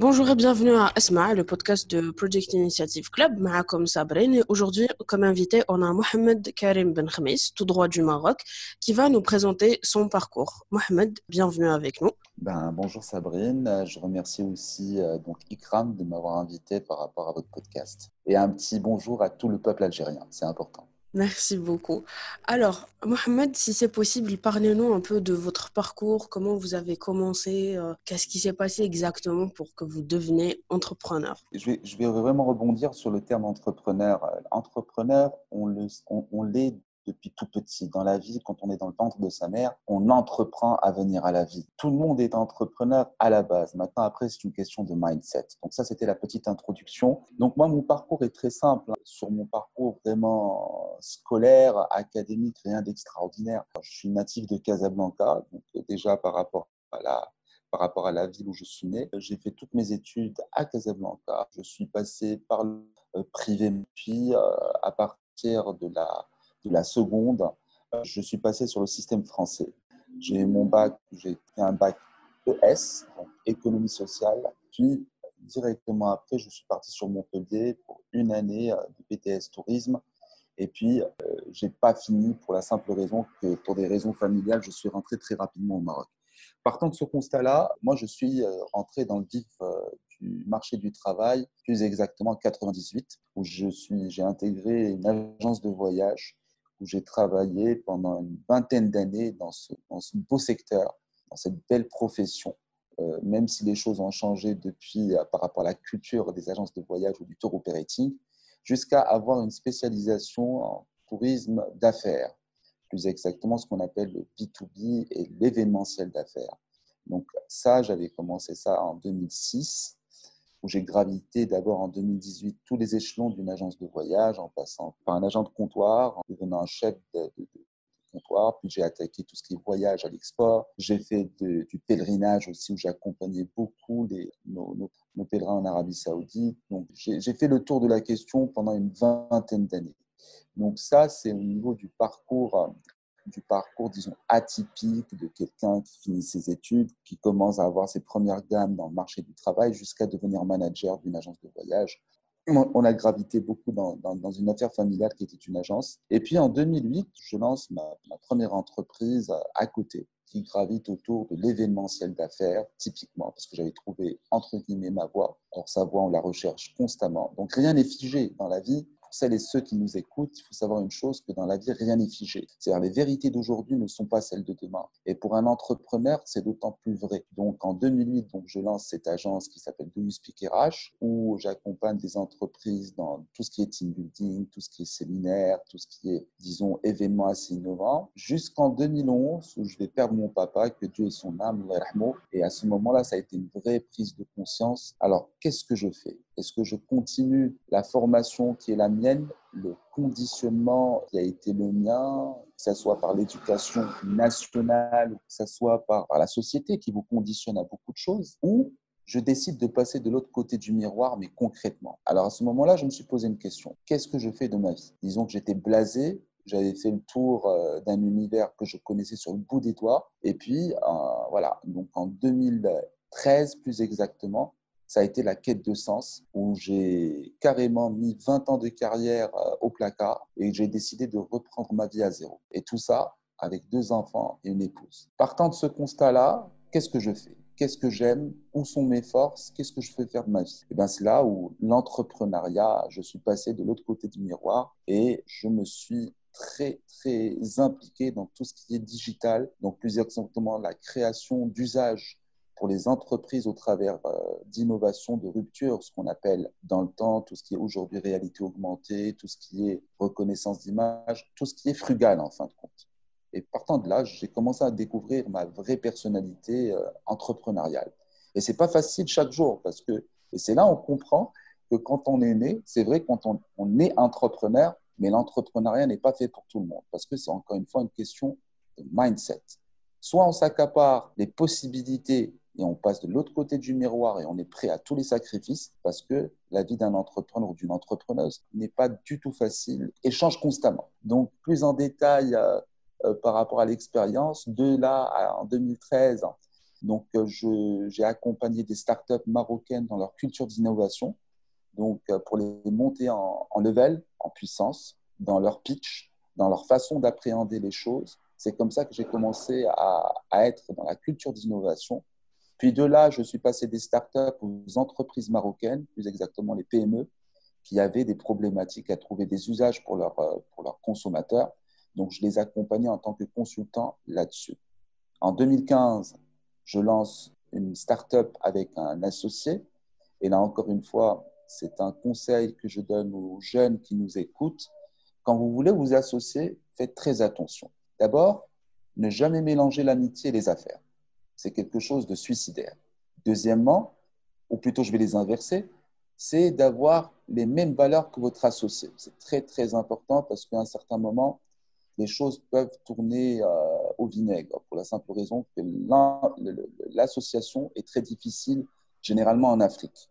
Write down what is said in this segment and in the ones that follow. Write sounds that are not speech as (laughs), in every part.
Bonjour et bienvenue à Asma, le podcast de Project Initiative Club. comme Sabrine. Aujourd'hui, comme invité, on a Mohamed Karim Ben Khamis, tout droit du Maroc, qui va nous présenter son parcours. Mohamed, bienvenue avec nous. Ben, bonjour Sabrine, je remercie aussi euh, donc de m'avoir invité par rapport à votre podcast. Et un petit bonjour à tout le peuple algérien, c'est important. Merci beaucoup. Alors, Mohamed, si c'est possible, parlez-nous un peu de votre parcours, comment vous avez commencé, euh, qu'est-ce qui s'est passé exactement pour que vous deveniez entrepreneur? Je vais, vraiment rebondir sur le terme entrepreneur. Entrepreneur, on l'est depuis tout petit. Dans la vie, quand on est dans le ventre de sa mère, on entreprend à venir à la vie. Tout le monde est entrepreneur à la base. Maintenant, après, c'est une question de mindset. Donc ça, c'était la petite introduction. Donc moi, mon parcours est très simple. Hein. Sur mon parcours vraiment scolaire, académique, rien d'extraordinaire. Je suis natif de Casablanca, donc déjà par rapport à la par rapport à la ville où je suis né. J'ai fait toutes mes études à Casablanca. Je suis passé par le euh, privé, puis euh, à partir de la la seconde, euh, je suis passé sur le système français. J'ai mon bac, j'ai fait un bac ES, économie sociale. Puis, directement après, je suis parti sur Montpellier pour une année euh, de BTS tourisme. Et puis, euh, je n'ai pas fini pour la simple raison que, pour des raisons familiales, je suis rentré très rapidement au Maroc. Partant de ce constat-là, moi, je suis rentré dans le vif du marché du travail, plus exactement en 98, où j'ai intégré une agence de voyage où j'ai travaillé pendant une vingtaine d'années dans ce, beau secteur, dans cette belle profession. Euh, même si les choses ont changé depuis euh, par rapport à la culture des agences de voyage ou du tour operating, jusqu'à avoir une spécialisation en tourisme d'affaires, plus exactement ce qu'on appelle le B2B et l'événementiel d'affaires. Donc ça, j'avais commencé ça en 2006 où j'ai gravité d'abord en 2018 tous les échelons d'une agence de voyage, en passant par un agent de comptoir, en devenant un chef de, comptoir, puis j'ai attaqué tout ce qui est voyage à l'export. J'ai fait du pèlerinage aussi, où j'accompagnais beaucoup nos, nos, pèlerins en Arabie Saoudite. Donc j'ai fait le tour de la question pendant une vingtaine d'années. Donc ça, c'est au niveau du parcours du parcours, disons, atypique de quelqu'un qui finit ses études, qui commence à avoir ses premières gammes dans le marché du travail, jusqu'à devenir manager d'une agence de voyage. On a gravité beaucoup dans, une affaire familiale qui était une agence. Et puis en 2008, je lance ma, ma première entreprise à côté, qui gravite autour de l'événementiel d'affaires, typiquement, parce que j'avais trouvé, entre guillemets, ma voie. Or, sa voie, on la recherche constamment. Donc, rien n'est figé dans la vie pour celles et ceux qui nous écoutent, il faut savoir une chose, que dans la vie, rien n'est figé. C'est-à-dire les vérités d'aujourd'hui ne sont pas celles de demain. Et pour un entrepreneur, c'est d'autant plus vrai. Donc en 2008, donc, je lance cette agence qui s'appelle Speak RH, où j'accompagne des entreprises dans tout ce qui est team building, tout ce qui est séminaire, tout ce qui est, disons, événements assez innovants, jusqu'en 2011, où je vais perdre mon papa, que Dieu ait son âme, et à ce moment-là, ça a été une vraie prise de conscience. Alors, qu'est-ce que je fais? Est-ce que je continue la formation qui est la mienne, le conditionnement qui a été le mien, que ce soit par l'éducation nationale, que ce soit par, la société qui vous conditionne à beaucoup de choses, ou je décide de passer de l'autre côté du miroir, mais concrètement? Alors à ce moment-là, je me suis posé une question. Qu'est-ce que je fais de ma vie? Disons que j'étais blasé, j'avais fait le tour euh, d'un univers que je connaissais sur le bout des doigts. Et puis, euh, voilà, donc en 2013 plus exactement, ça a été la quête de sens, où j'ai carrément mis 20 ans de carrière euh, au placard et j'ai décidé de reprendre ma vie à zéro. Et tout ça avec deux enfants et une épouse. Partant de ce constat-là, qu'est-ce que je fais? Qu'est-ce que j'aime? Où sont mes forces? Qu'est-ce que je veux faire de ma vie? Et bien, c'est là où l'entrepreneuriat, je suis passé de l'autre côté du miroir et je me suis très, très impliqué dans tout ce qui est digital, donc plus exactement la création d'usages pour les entreprises au travers euh, d'innovation, de rupture, ce qu'on appelle dans le temps tout ce qui est aujourd'hui réalité augmentée, tout ce qui est reconnaissance d'image, tout ce qui est frugal en fin de compte. Et partant de là, j'ai commencé à découvrir ma vraie personnalité euh, entrepreneuriale. Et c'est pas facile chaque jour parce que, et c'est là on comprend que quand on est né, c'est vrai quand on, on est entrepreneur, mais l'entrepreneuriat n'est pas fait pour tout le monde parce que c'est encore une fois une question de mindset. Soit on s'accapare les possibilités et on passe de l'autre côté du miroir et on est prêt à tous les sacrifices parce que la vie d'un entrepreneur ou d'une entrepreneuse n'est pas du tout facile et change constamment. Donc, plus en détail euh, euh, par rapport à l'expérience, de là en 2013, Donc, euh, j'ai accompagné des startups marocaines dans leur culture d'innovation, donc pour les monter en, level, en puissance, dans leur pitch, dans leur façon d'appréhender les choses. C'est comme ça que j'ai commencé à, à, être dans la culture d'innovation. Puis de là, je suis passé des startups aux entreprises marocaines, plus exactement les PME, qui avaient des problématiques à trouver des usages pour, leur, euh, pour leurs consommateurs. Donc, je les accompagnais en tant que consultant là-dessus. En 2015, je lance une start-up avec un associé. Et là, encore une fois, c'est un conseil que je donne aux jeunes qui nous écoutent. Quand vous voulez vous associer, faites très attention. D'abord, ne jamais mélanger l'amitié et les affaires. C'est quelque chose de suicidaire. Deuxièmement, ou plutôt je vais les inverser, c'est d'avoir les mêmes valeurs que votre associé. C'est très, très important parce qu'à un certain moment, les choses peuvent tourner euh, au vinaigre pour la simple raison que l'association est très difficile généralement en Afrique.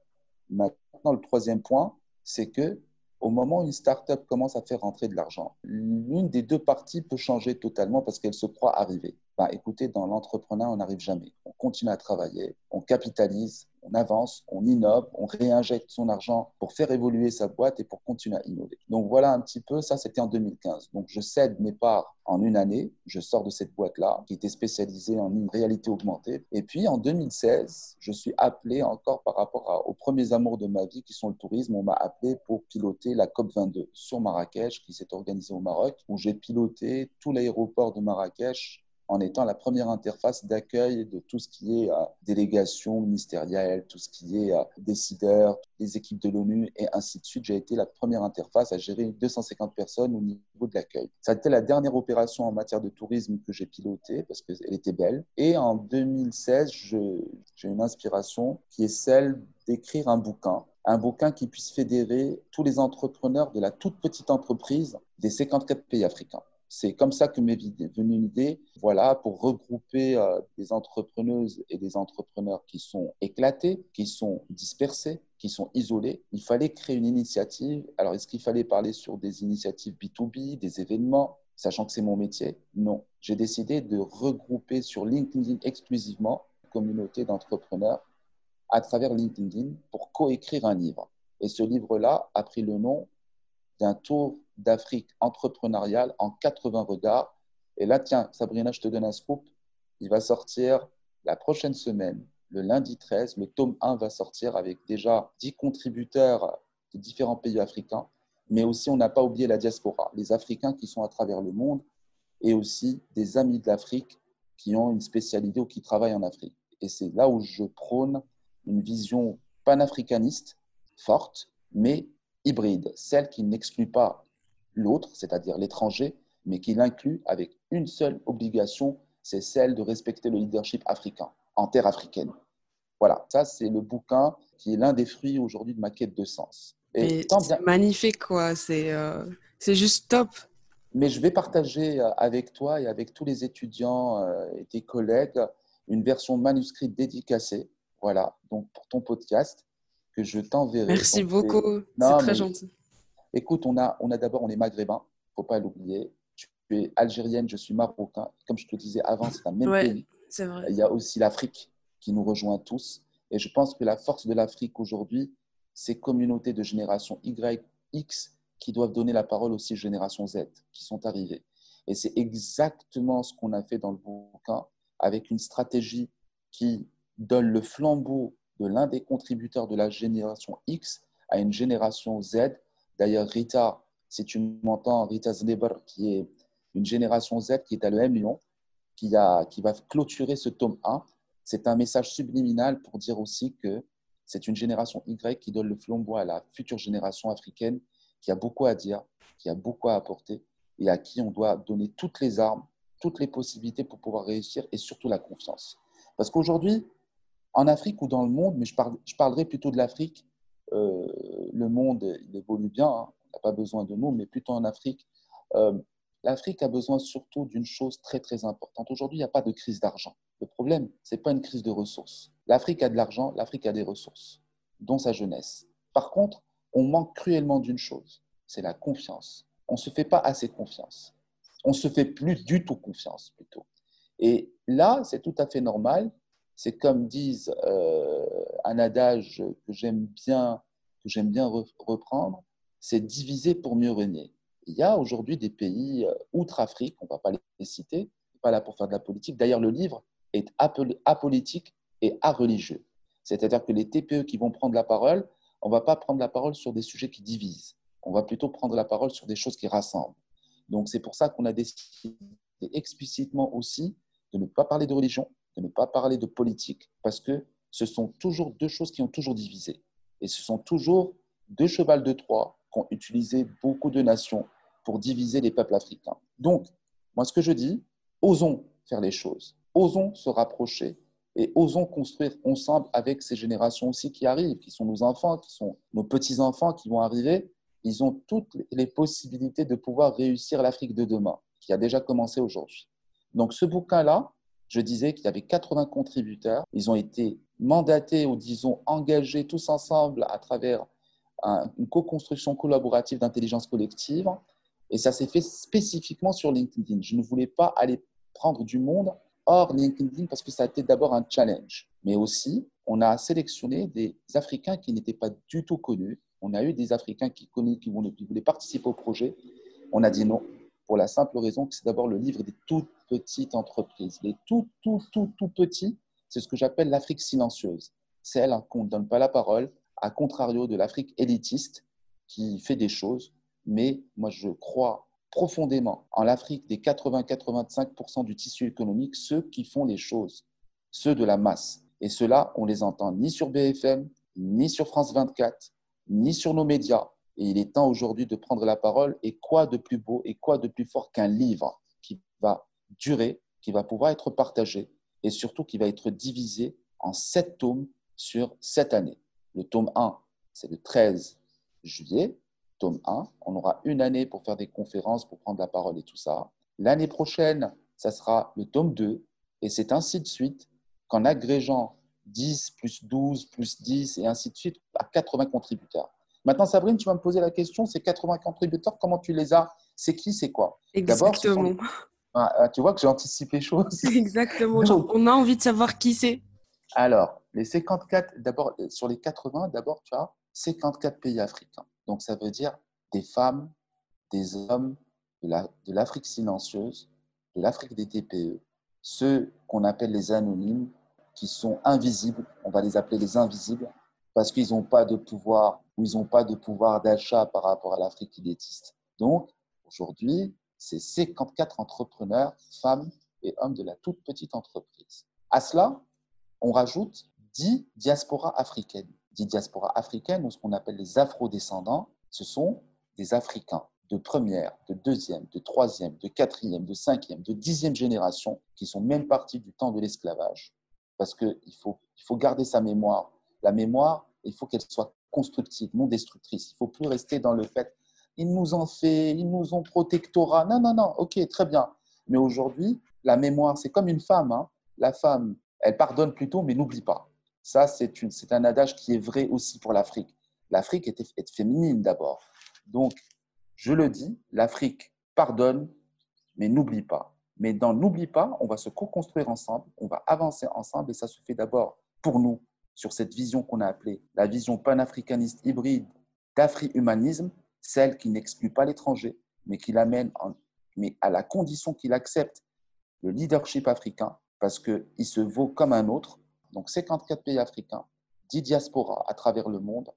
Maintenant, le troisième point, c'est que au moment où une start-up commence à faire rentrer de l'argent, l'une des deux parties peut changer totalement parce qu'elle se croit arriver. Bah, écoutez, dans l'entrepreneuriat, on n'arrive jamais. On continue à travailler, on capitalise, on avance, on innove, on réinjecte son argent pour faire évoluer sa boîte et pour continuer à innover. Donc voilà un petit peu, ça c'était en 2015. Donc je cède mes parts en une année, je sors de cette boîte-là qui était spécialisée en une réalité augmentée. Et puis en 2016, je suis appelé encore par rapport aux premiers amours de ma vie qui sont le tourisme. On m'a appelé pour piloter la COP22 sur Marrakech qui s'est organisée au Maroc où j'ai piloté tout l'aéroport de Marrakech en étant la première interface d'accueil de tout ce qui est euh, délégation ministérielle, tout ce qui est euh, décideurs, les équipes de l'ONU et ainsi de suite. J'ai été la première interface à gérer 250 personnes au niveau de l'accueil. Ça a été la dernière opération en matière de tourisme que j'ai pilotée parce qu'elle était belle. Et en 2016, j'ai une inspiration qui est celle d'écrire un bouquin un bouquin qui puisse fédérer tous les entrepreneurs de la toute petite entreprise des 54 pays africains. C'est comme ça que m'est venue une idée, voilà, pour regrouper euh, des entrepreneuses et des entrepreneurs qui sont éclatés, qui sont dispersés, qui sont isolés. Il fallait créer une initiative. Alors, est-ce qu'il fallait parler sur des initiatives B2B, des événements, sachant que c'est mon métier? Non. J'ai décidé de regrouper sur LinkedIn exclusivement une communauté d'entrepreneurs à travers LinkedIn pour coécrire un livre. Et ce livre-là a pris le nom d'un tour d'Afrique entrepreneuriale en 80 regards. Et là, tiens, Sabrina, je te donne un scoop. Il va sortir la prochaine semaine, le lundi 13. Le tome 1 va sortir avec déjà 10 contributeurs de différents pays africains. Mais aussi, on n'a pas oublié la diaspora, les Africains qui sont à travers le monde et aussi des amis de l'Afrique qui ont une spécialité ou qui travaillent en Afrique. Et c'est là où je prône une vision panafricaniste forte, mais hybride, celle qui n'exclut pas l'autre, c'est-à-dire l'étranger, mais qui l'inclut avec une seule obligation, c'est celle de respecter le leadership africain, en terre africaine. Voilà, ça c'est le bouquin qui est l'un des fruits aujourd'hui de ma quête de sens. Et c'est magnifique, quoi. C'est euh, c'est juste top. Mais je vais partager euh, avec toi et avec tous les étudiants euh, et tes collègues une version manuscrite dédicacée, voilà, donc pour ton podcast, que je t'enverrai. Merci beaucoup, c'est très gentil. Écoute, on a, on a d'abord, on est maghrébin, faut pas l'oublier. Tu es algérienne, je suis marocain. Comme je te disais avant, c'est un même pays. Vrai. Il y a aussi l'Afrique qui nous rejoint tous. Et je pense que la force de l'Afrique aujourd'hui, c'est communautés de génération Y, X qui doivent donner la parole aussi aux générations Z qui sont arrivées. Et c'est exactement ce qu'on a fait dans le bouquin avec une stratégie qui donne le flambeau de l'un des contributeurs de la génération X à une génération Z D'ailleurs, Rita, si tu m'entends, Rita Zneber, qui est une génération Z qui est à l'EM Lyon, qui, qui va clôturer ce tome 1, c'est un message subliminal pour dire aussi que c'est une génération Y qui donne le flambeau à la future génération africaine qui a beaucoup à dire, qui a beaucoup à apporter et à qui on doit donner toutes les armes, toutes les possibilités pour pouvoir réussir et surtout la confiance. Parce qu'aujourd'hui, en Afrique ou dans le monde, mais je, parlerai plutôt de l'Afrique, euh, le monde il évolue bien, hein. on n'a pas besoin de nous, mais plutôt en Afrique. Euh, L'Afrique a besoin surtout d'une chose très très importante. Aujourd'hui, il n'y a pas de crise d'argent. Le problème, ce n'est pas une crise de ressources. L'Afrique a de l'argent, l'Afrique a des ressources, dont sa jeunesse. Par contre, on manque cruellement d'une chose, c'est la confiance. On ne se fait pas assez confiance. On ne se fait plus du tout confiance plutôt. Et là, c'est tout à fait normal C'est comme disent euh, un adage que j'aime bien, reprendre, c'est diviser pour mieux régner. Il y a aujourd'hui des pays euh, outre-Afrique, on ne va pas les citer, pas là pour faire de la politique. D'ailleurs, le livre est apolitique et religieux. C'est-à-dire que les TPE qui vont prendre la parole, on ne va pas prendre la parole sur des sujets qui divisent. On va plutôt prendre la parole sur des choses qui rassemblent. Donc, c'est pour ça qu'on a décidé explicitement aussi de ne pas parler de religion, de ne pas parler de politique, parce que ce sont toujours deux choses qui ont toujours divisé. Et ce sont toujours deux chevals de Troie qu'ont utilisé beaucoup de nations pour diviser les peuples africains. Donc, moi, ce que je dis, osons faire les choses, osons se rapprocher et osons construire ensemble avec ces générations aussi qui arrivent, qui sont nos enfants, qui sont nos petits-enfants qui vont arriver. Ils ont toutes les possibilités de pouvoir réussir l'Afrique de demain, qui a déjà commencé aujourd'hui. Donc ce bouquin-là, je disais qu'il y avait 80 contributeurs. Ils ont été mandatés ou disons engagés tous ensemble à travers une co-construction collaborative d'intelligence collective. Et ça s'est fait spécifiquement sur LinkedIn. Je ne voulais pas aller prendre du monde hors LinkedIn parce que ça a été d'abord un challenge. Mais aussi, on a sélectionné des Africains qui n'étaient pas du tout connus. On a eu des Africains qui, qui voulaient participer au projet. On a dit non, pour la simple raison que c'est d'abord le livre des toutes petites entreprises. Les tout, tout, tout, tout petits, c'est ce que j'appelle l'Afrique silencieuse. Celle qu'on ne donne pas la parole, à contrario de l'Afrique élitiste qui fait des choses. Mais moi, je crois profondément en l'Afrique des 80-85% du tissu économique, ceux qui font les choses, ceux de la masse. Et ceux-là, on les entend ni sur BFM, ni sur France 24, ni sur nos médias. Et il est temps aujourd'hui de prendre la parole. Et quoi de plus beau et quoi de plus fort qu'un livre qui va durer, qui va pouvoir être partagé et surtout qui va être divisé en sept tomes sur sept années. Le tome 1, c'est le 13 juillet. Tome 1, on aura une année pour faire des conférences, pour prendre la parole et tout ça. L'année prochaine, ça sera le tome 2. Et c'est ainsi de suite qu'en agrégeant 10 plus 12 plus 10 et ainsi de suite à 80 contributeurs. Maintenant, Sabrine, tu vas me poser la question, ces 80 contributeurs, comment tu les as? C'est qui, c'est quoi? Exactement. Ah, ah, tu vois que j'ai anticipé les (laughs) choses. Exactement. on a envie de savoir qui c'est. Alors, les 54, d'abord, sur les 80, d'abord, tu as 54 pays africains. Donc, ça veut dire des femmes, des hommes de l'Afrique silencieuse, de l'Afrique des TPE, ceux qu'on appelle les anonymes, qui sont invisibles, on va les appeler les invisibles, parce qu'ils n'ont pas de pouvoir ou ils n'ont pas de pouvoir d'achat par rapport à l'Afrique élitiste. Donc, aujourd'hui, c'est 54 entrepreneurs, femmes et hommes de la toute petite entreprise. À cela, on rajoute 10 diasporas africaines. 10 diasporas africaines, ou ce qu'on appelle les afro-descendants, ce sont des Africains de première, de deuxième, de troisième, de quatrième, de cinquième, de dixième génération, qui sont même partis du temps de l'esclavage. Parce qu'il faut, il faut garder sa mémoire. La mémoire, il faut qu'elle soit constructive, non destructrice. Il ne faut plus rester dans le fait ils nous ont fait, ils nous ont protectorat. Non, non, non, ok, très bien. Mais aujourd'hui, la mémoire, c'est comme une femme. Hein. La femme, elle pardonne plutôt, mais n'oublie pas. Ça, c'est un adage qui est vrai aussi pour l'Afrique. L'Afrique est, est féminine d'abord. Donc, je le dis, l'Afrique pardonne, mais n'oublie pas. Mais dans n'oublie pas, on va se co-construire ensemble, on va avancer ensemble, et ça se fait d'abord pour nous, sur cette vision qu'on a appelée la vision panafricaniste hybride d'afri-humanisme, celle qui n'exclut pas l'étranger, mais qui l'amène mais à la condition qu'il accepte le leadership africain, parce qu'il se vaut comme un autre. Donc 54 pays africains, 10 diasporas à travers le monde.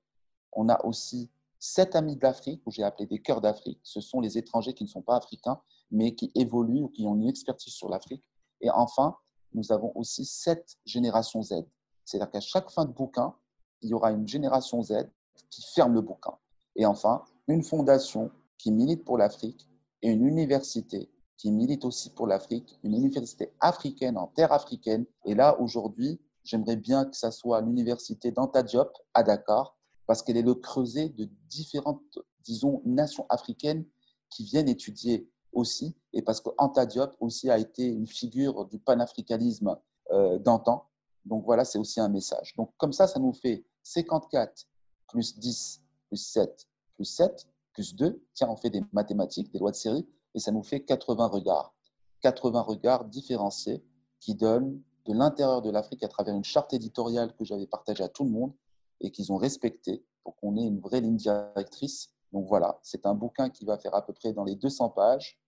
On a aussi 7 amis d'Afrique, où j'ai appelé des cœurs d'Afrique. Ce sont les étrangers qui ne sont pas africains, mais qui évoluent ou qui ont une expertise sur l'Afrique. Et enfin, nous avons aussi 7 générations Z. C'est-à-dire qu'à chaque fin de bouquin, il y aura une génération Z qui ferme le bouquin. Et enfin, une fondation qui milite pour l'Afrique et une université qui milite aussi pour l'Afrique, une université africaine en terre africaine. Et là, aujourd'hui, j'aimerais bien que ça soit l'université d'Anta Diop à Dakar, parce qu'elle est le creuset de différentes, disons, nations africaines qui viennent étudier aussi, et parce que Anta Diop aussi a été une figure du panafricanisme euh, d'antan. Donc voilà, c'est aussi un message. Donc comme ça, ça nous fait 54 plus 10 plus 7 plus 7, plus 2. Tiens, on fait des mathématiques, des lois de série, et ça nous fait 80 regards. 80 regards différenciés qui donnent de l'intérieur de l'Afrique à travers une charte éditoriale que j'avais partagée à tout le monde et qu'ils ont respectée pour qu'on ait une vraie ligne directrice. Donc voilà, c'est un bouquin qui va faire à peu près dans les 200 pages.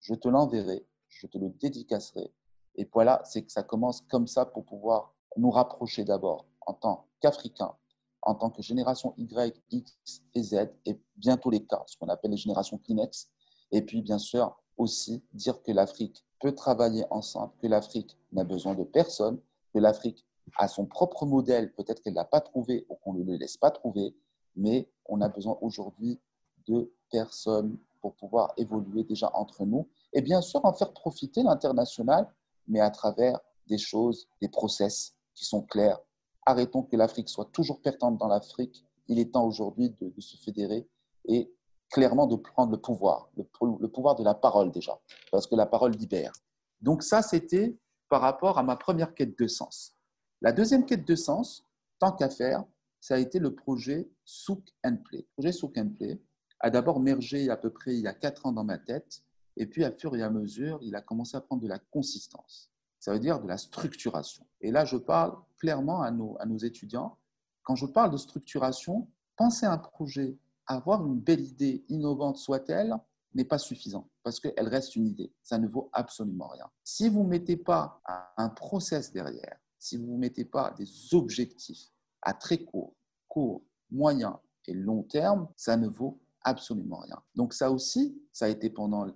Je te l'enverrai, je te le dédicacerai. Et voilà, c'est que ça commence comme ça pour pouvoir nous rapprocher d'abord en tant qu'Africains, en tant que génération Y, X et Z, et bientôt les K, ce qu'on appelle les générations Kleenex. Et puis, bien sûr, aussi dire que l'Afrique peut travailler ensemble, que l'Afrique n'a besoin de personne, que l'Afrique a son propre modèle, peut-être qu'elle ne l'a pas trouvé ou qu'on ne le laisse pas trouver, mais on a besoin aujourd'hui de personnes pour pouvoir évoluer déjà entre nous et bien sûr en faire profiter l'international, mais à travers des choses, des process qui sont clairs. Arrêtons que l'Afrique soit toujours pertinente dans l'Afrique. Il est temps aujourd'hui de, de, se fédérer et clairement de prendre le pouvoir, le, le, pouvoir de la parole déjà, parce que la parole libère. Donc ça, c'était par rapport à ma première quête de sens. La deuxième quête de sens, tant qu'à faire, ça a été le projet Souk and Play. Le projet Souk and Play a d'abord mergé à peu près il y a quatre ans dans ma tête, et puis à fur et à mesure, il a commencé à prendre de la consistance. Ça veut dire de la structuration. Et là, je parle clairement à nos, étudiants. Quand je parle de structuration, penser à un projet avoir une belle idée, innovante soit-elle, n'est pas suffisant parce qu'elle reste une idée. Ça ne vaut absolument rien. Si vous ne mettez pas un process derrière, si vous ne mettez pas des objectifs à très court, court, moyen et long terme, ça ne vaut absolument rien. Donc ça aussi, ça a été pendant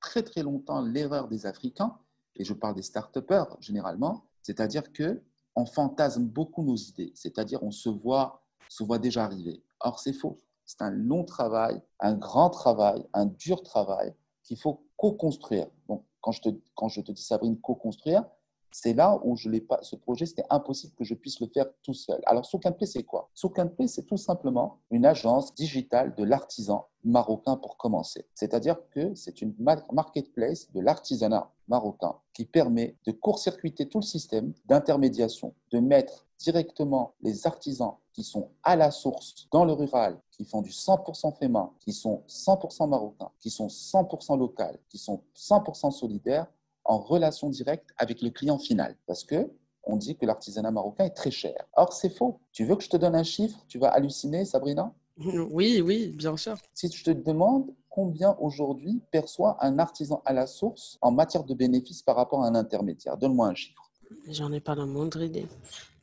très très longtemps l'erreur des Africains, et je parle des start-upers généralement, c'est-à-dire que on fantasme beaucoup nos idées, c'est-à-dire on se voit, se voit déjà arriver. Or c'est faux. C'est un long travail, un grand travail, un dur travail qu'il faut co-construire. Donc, quand je, te, quand je te dis, Sabrine, co-construire, c'est là où je l'ai pas, ce projet, c'était impossible que je puisse le faire tout seul. Alors, Play, c'est quoi? Play, c'est tout simplement une agence digitale de l'artisan marocain pour commencer. C'est-à-dire que c'est une marketplace de l'artisanat marocain qui permet de court-circuiter tout le système d'intermédiation, de mettre directement les artisans qui sont à la source dans le rural, qui font du 100% fait qui sont 100% marocains, qui sont 100% local, qui sont 100% solidaires, en relation directe avec le client final. Parce que on dit que l'artisanat marocain est très cher. Or, c'est faux. Tu veux que je te donne un chiffre? Tu vas halluciner, Sabrina? (laughs) Oui, oui, bien sûr. Si je te demande combien aujourd'hui perçoit un artisan à la source en matière de bénéfices par rapport à un intermédiaire, donne-moi un chiffre. J'en ai pas la moindre idée.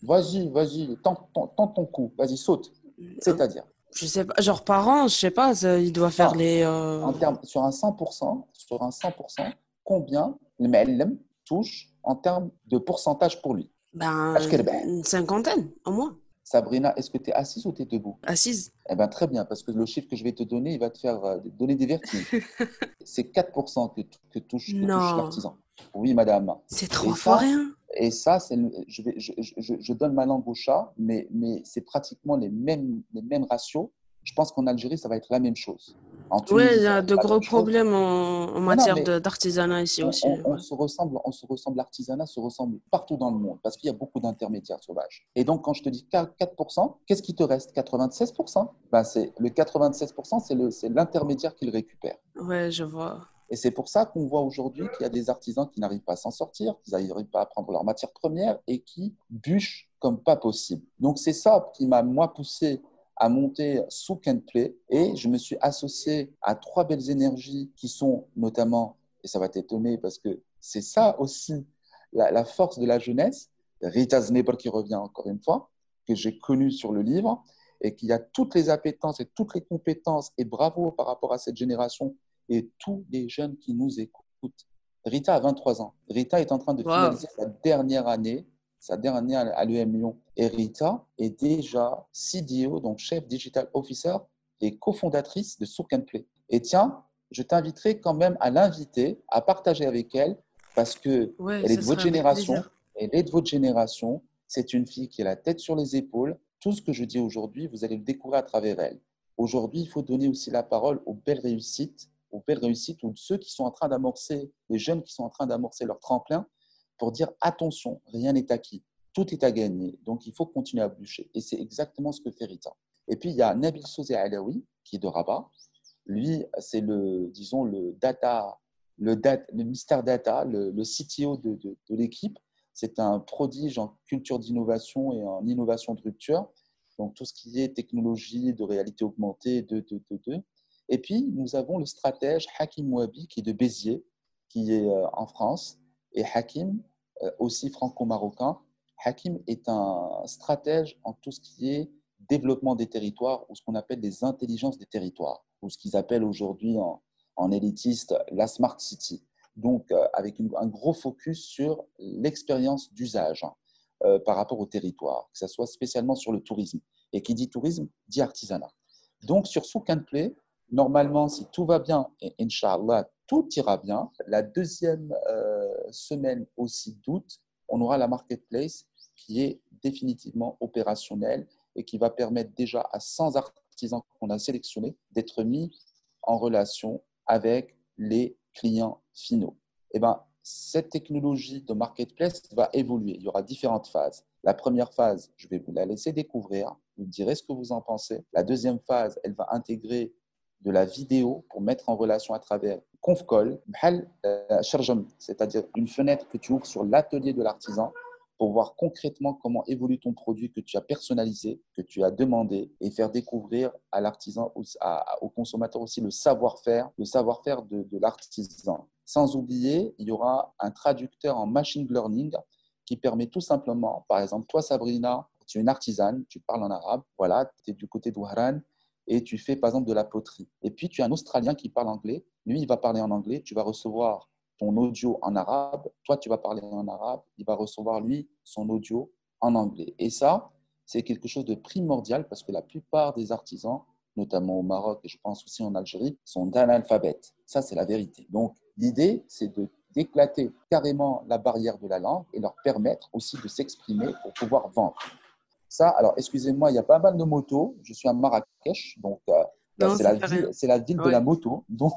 Vas-y, vas-y, tente, ton coup, vas-y, saute. C'est-à-dire? Je sais pas, genre par an, je sais pas, il doit faire les. Euh, en termes, sur un 100%, sur un 100%, combien le MLM touche en termes de pourcentage pour lui ben, Une cinquantaine, au moins. Sabrina, est-ce que tu es assise ou tu es debout? Assise. Eh bien, très bien, parce que le chiffre que je vais te donner, il va te faire euh, donner des vertiges. (laughs) C'est 4% que, que touche, touche l'artisan. Oui, madame. C'est trois fois rien. Et ça, je, vais, je, je, je, donne ma langue au chat, mais, mais c'est pratiquement les mêmes, les mêmes ratios. Je pense qu'en Algérie, ça va être la même chose. Oui, il y a de gros problèmes en, matière d'artisanat ici aussi. On, se ressemble, on se ressemble, l'artisanat se ressemble partout dans le monde parce qu'il y a beaucoup d'intermédiaires sauvages. Et donc, quand je te dis 4%, qu'est-ce qui te reste? 96% ben, Le 96%, c'est l'intermédiaire qui le récupère. Oui, je vois. Et c'est pour ça qu'on voit aujourd'hui qu'il y a des artisans qui n'arrivent pas à s'en sortir, qui n'arrivent pas à prendre leur matière première et qui bûchent comme pas possible. Donc c'est ça qui m'a, moi, poussé à monter and Play et je me suis associé à trois belles énergies qui sont notamment, et ça va t'étonner parce que c'est ça aussi la, force de la jeunesse, Rita Znebel qui revient encore une fois, que j'ai connu sur le livre et qui a toutes les appétences et toutes les compétences et bravo par rapport à cette génération et tous les jeunes qui nous écoutent. Rita a 23 ans. Rita est en train de finaliser sa dernière année, sa dernière année à l'EM Lyon. Et Rita est déjà CDO, donc chef digital officer et cofondatrice de Souk Play. Et tiens, je t'inviterai quand même à l'inviter, à partager avec elle, parce que elle est de votre génération. Elle est de votre génération. C'est une fille qui a la tête sur les épaules. Tout ce que je dis aujourd'hui, vous allez le découvrir à travers elle. Aujourd'hui, il faut donner aussi la parole aux belles réussites aux belles réussites ou ceux qui sont en train d'amorcer, les jeunes qui sont en train d'amorcer leur tremplin, pour dire attention, rien n'est acquis, tout est à gagner, donc il faut continuer à bûcher. Et c'est exactement ce que fait Rita. Et puis il y a Nabil Souzé Alaoui, qui est de Rabat. Lui, c'est le, disons, le data, le, data, le mystère data, le, CTO de, de, l'équipe. c'est un prodige en culture d'innovation et en innovation de rupture. Donc, tout ce qui est technologie de réalité augmentée, de, de, de, de. Et puis, nous avons le stratège Hakim Mouabi, qui est de Béziers, qui est euh, en France, et Hakim, euh, aussi franco-marocain. Hakim est un stratège en tout ce qui est développement des territoires, ou ce qu'on appelle des intelligences des territoires, ou ce qu'ils appellent aujourd'hui en, en, élitiste la Smart City. Donc, euh, avec un gros focus sur l'expérience d'usage hein, par rapport au territoire, que ce soit spécialement sur le tourisme. Et qui dit tourisme, dit artisanat. Donc, sur Souk Normalement, si tout va bien, et Inch'Allah, tout ira bien, la deuxième euh, semaine aussi d'août, on aura la marketplace qui est définitivement opérationnelle et qui va permettre déjà à 100 artisans qu'on a sélectionnés d'être mis en relation avec les clients finaux. Et eh ben, cette technologie de marketplace va évoluer. Il y aura différentes phases. La première phase, je vais vous la laisser découvrir. Vous me direz ce que vous en pensez. La deuxième phase, elle va intégrer de la vidéo pour mettre en relation à travers ConfCall, euh, c'est-à-dire une fenêtre que tu ouvres sur l'atelier de l'artisan pour voir concrètement comment évolue ton produit que tu as personnalisé, que tu as demandé et faire découvrir à l'artisan, au consommateur aussi le savoir-faire, le savoir-faire de, l'artisan. Sans oublier, il y aura un traducteur en machine learning qui permet tout simplement, par exemple, toi Sabrina, tu es une artisane, tu parles en arabe, voilà, tu es du côté d'Ouharan, et tu fais par exemple de la poterie. Et puis tu as un Australien qui parle anglais, lui il va parler en anglais, tu vas recevoir ton audio en arabe, toi tu vas parler en arabe, il va recevoir lui son audio en anglais. Et ça, c'est quelque chose de primordial parce que la plupart des artisans, notamment au Maroc et je pense aussi en Algérie, sont d'analphabètes. Ça, c'est la vérité. Donc l'idée, c'est de d'éclater carrément la barrière de la langue et leur permettre aussi de s'exprimer pour pouvoir vendre. Ça, alors excusez-moi, il y a pas mal de motos. Je suis à Marrakech, donc euh, c'est la, ville, la ville de la moto. Donc,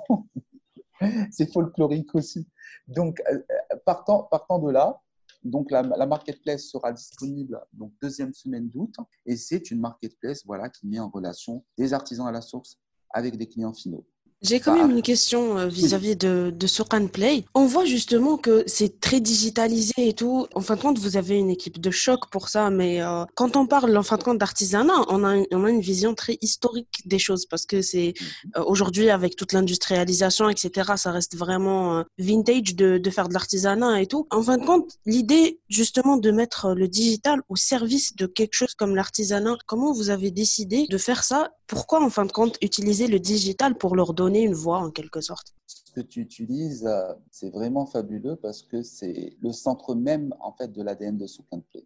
(laughs) c'est folklorique aussi. Donc, euh, partant, partant de là, donc la, la, marketplace sera disponible donc deuxième semaine d'août et c'est une marketplace voilà qui met en relation des artisans à la source avec des clients finaux. J'ai quand même une question euh, vis-à-vis de, de Sokan Play. On voit justement que c'est très digitalisé et tout. En fin de compte, vous avez une équipe de choc pour ça, mais euh, quand on parle en fin de compte d'artisanat, on a, on a une vision très historique des choses parce que c'est mhm. euh, aujourd'hui avec toute l'industrialisation, etc., ça reste vraiment vintage de, de faire de l'artisanat et tout. En fin de compte, l'idée justement de mettre le digital au service de quelque chose comme l'artisanat, comment vous avez décidé de faire ça? Pourquoi en fin de compte utiliser le digital pour leur donner une voix en quelque sorte. Ce que tu utilises, euh, c'est vraiment fabuleux parce que c'est le centre même en fait de l'ADN de Souk Play.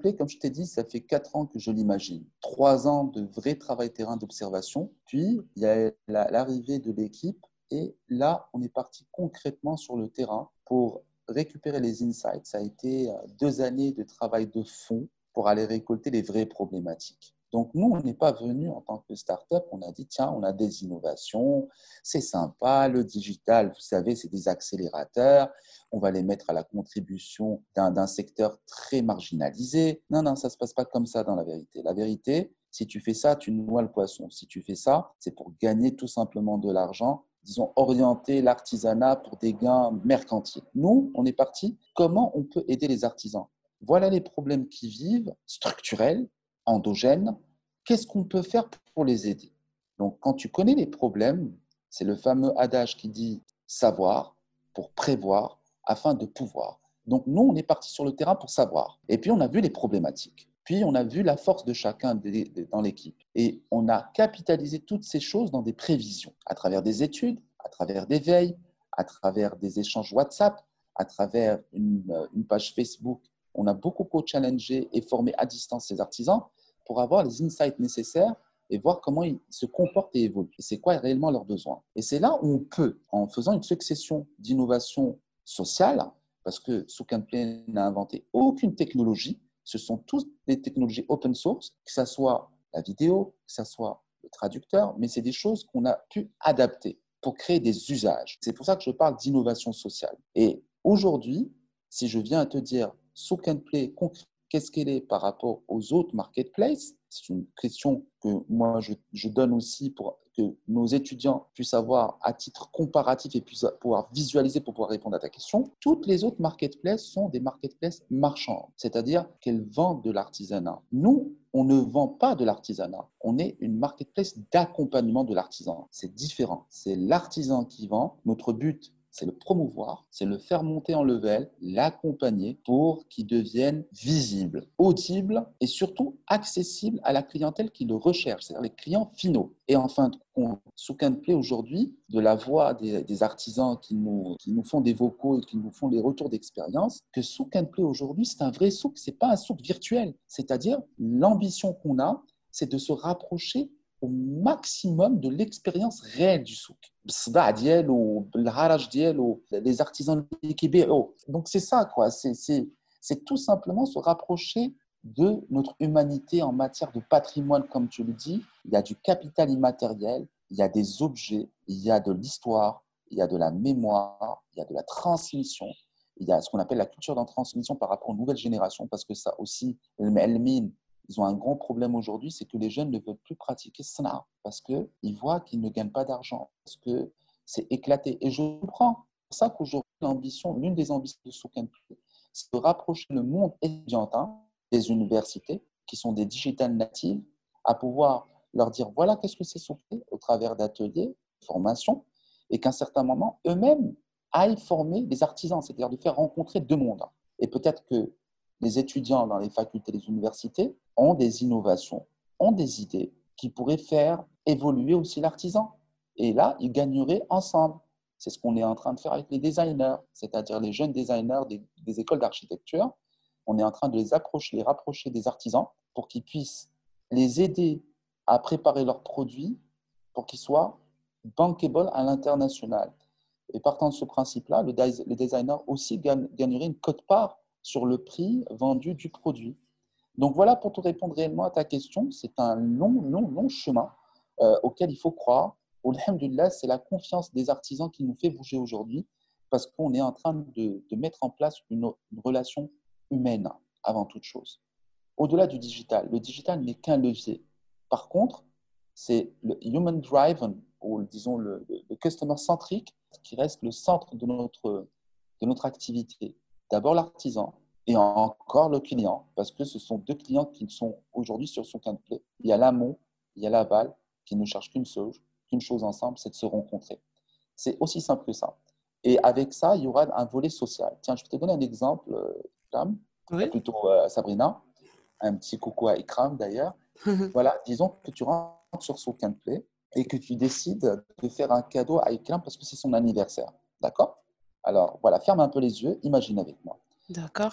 Play, comme je t'ai dit, ça fait quatre ans que je l'imagine. Trois ans de vrai travail terrain d'observation. Puis, il y a l'arrivée de l'équipe et là, on est parti concrètement sur le terrain pour récupérer les insights. Ça a été euh, deux années de travail de fond pour aller récolter les vraies problématiques. Donc, nous, on n'est pas venu en tant que start-up, on a dit, tiens, on a des innovations, c'est sympa, le digital, vous savez, c'est des accélérateurs, on va les mettre à la contribution d'un secteur très marginalisé. Non, non, ça ne se passe pas comme ça dans la vérité. La vérité, si tu fais ça, tu noies le poisson. Si tu fais ça, c'est pour gagner tout simplement de l'argent disons, orienter l'artisanat pour des gains mercantiles. Nous, on est parti, comment on peut aider les artisans? Voilà les problèmes qui vivent, structurels, endogènes, qu'est-ce qu'on peut faire pour les aider? Donc, quand tu connais les problèmes, c'est le fameux adage qui dit savoir pour prévoir afin de pouvoir. Donc, nous, on est parti sur le terrain pour savoir. Et puis, on a vu les problématiques. Puis, on a vu la force de chacun dans l'équipe. Et on a capitalisé toutes ces choses dans des prévisions, à travers des études, à travers des veilles, à travers des échanges WhatsApp, à travers une, une page Facebook on a beaucoup co-challengé et formé à distance ces artisans pour avoir les insights nécessaires et voir comment ils se comportent et évoluent. Et c'est quoi réellement leurs besoins. Et c'est là où on peut, en faisant une succession d'innovations sociales, parce que Souk Play n'a inventé aucune technologie, ce sont toutes des technologies open source, que ce soit la vidéo, que ce soit le traducteur, mais c'est des choses qu'on a pu adapter pour créer des usages. C'est pour ça que je parle d'innovation sociale. Et aujourd'hui, si je viens à te dire Souk Play, qu'est-ce qu'elle est par rapport aux autres marketplaces? C'est une question que moi je, donne aussi pour que nos étudiants puissent avoir à titre comparatif et puissent pouvoir visualiser pour pouvoir répondre à ta question. Toutes les autres marketplaces sont des marketplaces marchands, c'est-à-dire qu'elles vendent de l'artisanat. Nous, on ne vend pas de l'artisanat. On est une marketplace d'accompagnement de l'artisan. C'est différent. C'est l'artisan qui vend. Notre but, c'est le promouvoir, c'est le faire monter en level, l'accompagner pour qu'il devienne visible, audible et surtout accessible à la clientèle qui le recherche, c'est-à-dire les clients finaux. Et enfin, sous Play aujourd'hui, de la voix des, artisans qui nous, qui nous font des vocaux et qui nous font des retours d'expérience, que sous Play aujourd'hui, c'est un vrai souk, c'est pas un souk virtuel. C'est-à-dire, l'ambition qu'on a, c'est de se rapprocher au maximum de l'expérience réelle du souk. les artisans Donc c'est ça, quoi. C'est tout simplement se rapprocher de notre humanité en matière de patrimoine, comme tu le dis. Il y a du capital immatériel, il y a des objets, il y a de l'histoire, il y a de la mémoire, il y a de la transmission. Il y a ce qu'on appelle la culture d'en transmission par rapport aux nouvelles générations, parce que ça aussi, le ils ont un grand problème aujourd'hui, c'est que les jeunes ne veulent plus pratiquer ça parce qu'ils voient qu'ils ne gagnent pas d'argent, parce que c'est éclaté. Et je comprends. C'est pour ça qu'aujourd'hui, l'ambition, l'une des ambitions de Souken c'est de rapprocher le monde étudiantin des universités, qui sont des digital natives, à pouvoir leur dire voilà qu'est-ce que c'est Souken au travers d'ateliers, de formations, et qu'à un certain moment, eux-mêmes aillent former des artisans, c'est-à-dire de faire rencontrer deux mondes. Et peut-être que les étudiants dans les facultés des universités ont des innovations, ont des idées qui pourraient faire évoluer aussi l'artisan. Et là, ils gagneraient ensemble. C'est ce qu'on est en train de faire avec les designers, c'est-à-dire les jeunes designers des, écoles d'architecture. On est en train de les approcher, les rapprocher des artisans pour qu'ils puissent les aider à préparer leurs produits pour qu'ils soient bankable à l'international. Et partant de ce principe-là, les designers aussi gagneraient une cote-part sur le prix vendu du produit. Donc voilà pour te répondre réellement à ta question. C'est un long, long, long chemin euh, auquel il faut croire. Alhamdulillah, c'est la confiance des artisans qui nous fait bouger aujourd'hui parce qu'on est en train de, mettre en place une, relation humaine avant toute chose. Au-delà du digital, le digital n'est qu'un levier. Par contre, c'est le human driven ou disons le, customer centric qui reste le centre de notre, de notre activité. D'abord l'artisan, et encore le client, parce que ce sont deux clients qui sont aujourd'hui sur son de play. Il y a l'amont, il y a l'aval, qui ne cherchent qu'une chose, qu'une chose ensemble, c'est de se rencontrer. C'est aussi simple que ça. Et avec ça, il y aura un volet social. Tiens, je vais te donner un exemple, Ikram, euh, plutôt euh, Sabrina, un petit coucou à Ikram d'ailleurs. (laughs) voilà, disons que tu rentres sur son play et que tu décides de faire un cadeau à Ikram parce que c'est son anniversaire. D'accord? Alors voilà, ferme un peu les yeux, imagine avec moi.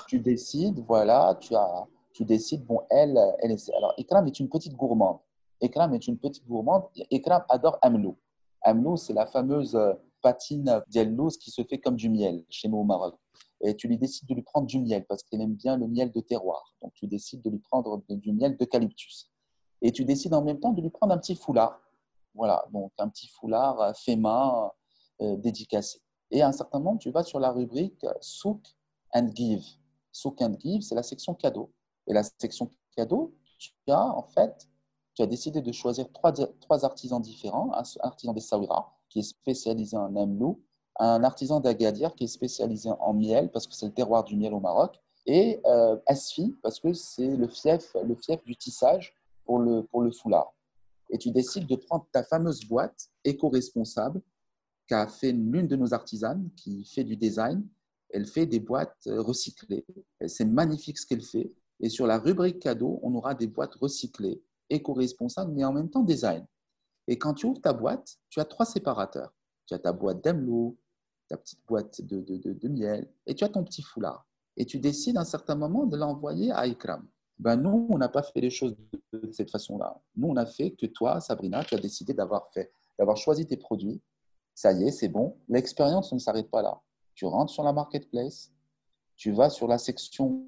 Tu décides, voilà, tu, as, tu décides, bon, elle, elle est. Alors, Ikram est une petite gourmande. Ikram est une petite gourmande. Ikram adore Amlou. Amlou, c'est la fameuse euh, patine d'Ellouz qui se fait comme du miel chez nous au Maroc. Et tu lui décides de lui prendre du miel parce qu'elle aime bien le miel de terroir. Donc, tu décides de lui prendre du miel d'eucalyptus. Et tu décides en même temps de lui prendre un petit foulard. Voilà, donc un petit foulard euh, fait euh, dédicacé. Et à un certain moment, tu vas sur la rubrique souk and give. Souk and give, c'est la section cadeau. Et la section cadeau, tu as en fait, tu as décidé de choisir trois, trois artisans différents. Un artisan des Sawira, qui est spécialisé en amlou, un artisan d'Agadir, qui est spécialisé en miel, parce que c'est le terroir du miel au Maroc, et euh, Asfi, parce que c'est le fief, le fief du tissage pour le, pour le foulard. Et tu décides de prendre ta fameuse boîte éco-responsable qu'a fait l'une de nos artisanes qui fait du design elle fait des boîtes euh, recyclées. C'est magnifique ce qu'elle fait. Et sur la rubrique cadeau, on aura des boîtes recyclées, éco-responsables, mais en même temps design. Et quand tu ouvres ta boîte, tu as trois séparateurs. Tu as ta boîte d'Emlo, ta petite boîte de, de, miel, et tu as ton petit foulard. Et tu décides à un certain moment de l'envoyer à Ikram. Ben nous, on n'a pas fait les choses de cette façon-là. Nous, on a fait que toi, Sabrina, tu as décidé d'avoir fait, d'avoir choisi tes produits. Ça y est, c'est bon. L'expérience ne s'arrête pas là tu rentres sur la marketplace, tu vas sur la section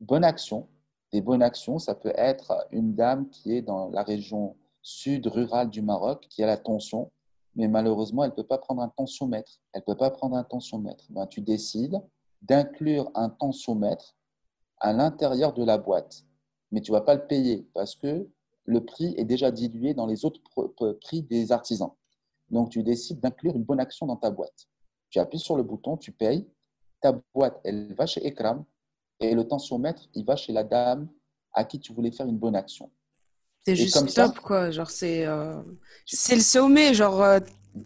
bonne action. Des bonnes actions, ça peut être une dame qui est dans la région sud rurale du Maroc, qui a la tension, mais malheureusement, elle ne peut pas prendre un tensiomètre. Elle peut pas prendre un tensiomètre. Ben, tu décides d'inclure un tensiomètre à l'intérieur de la boîte, mais tu ne vas pas le payer parce que le prix est déjà dilué dans les autres prix des artisans. Donc, tu décides d'inclure une bonne action dans ta boîte. Tu appuies sur le bouton, tu payes. Ta boîte, elle va chez Ekram et le tensiomètre, il va chez la dame à qui tu voulais faire une bonne action. C'est juste top, quoi. Genre, c'est euh, le sommet. Genre, euh,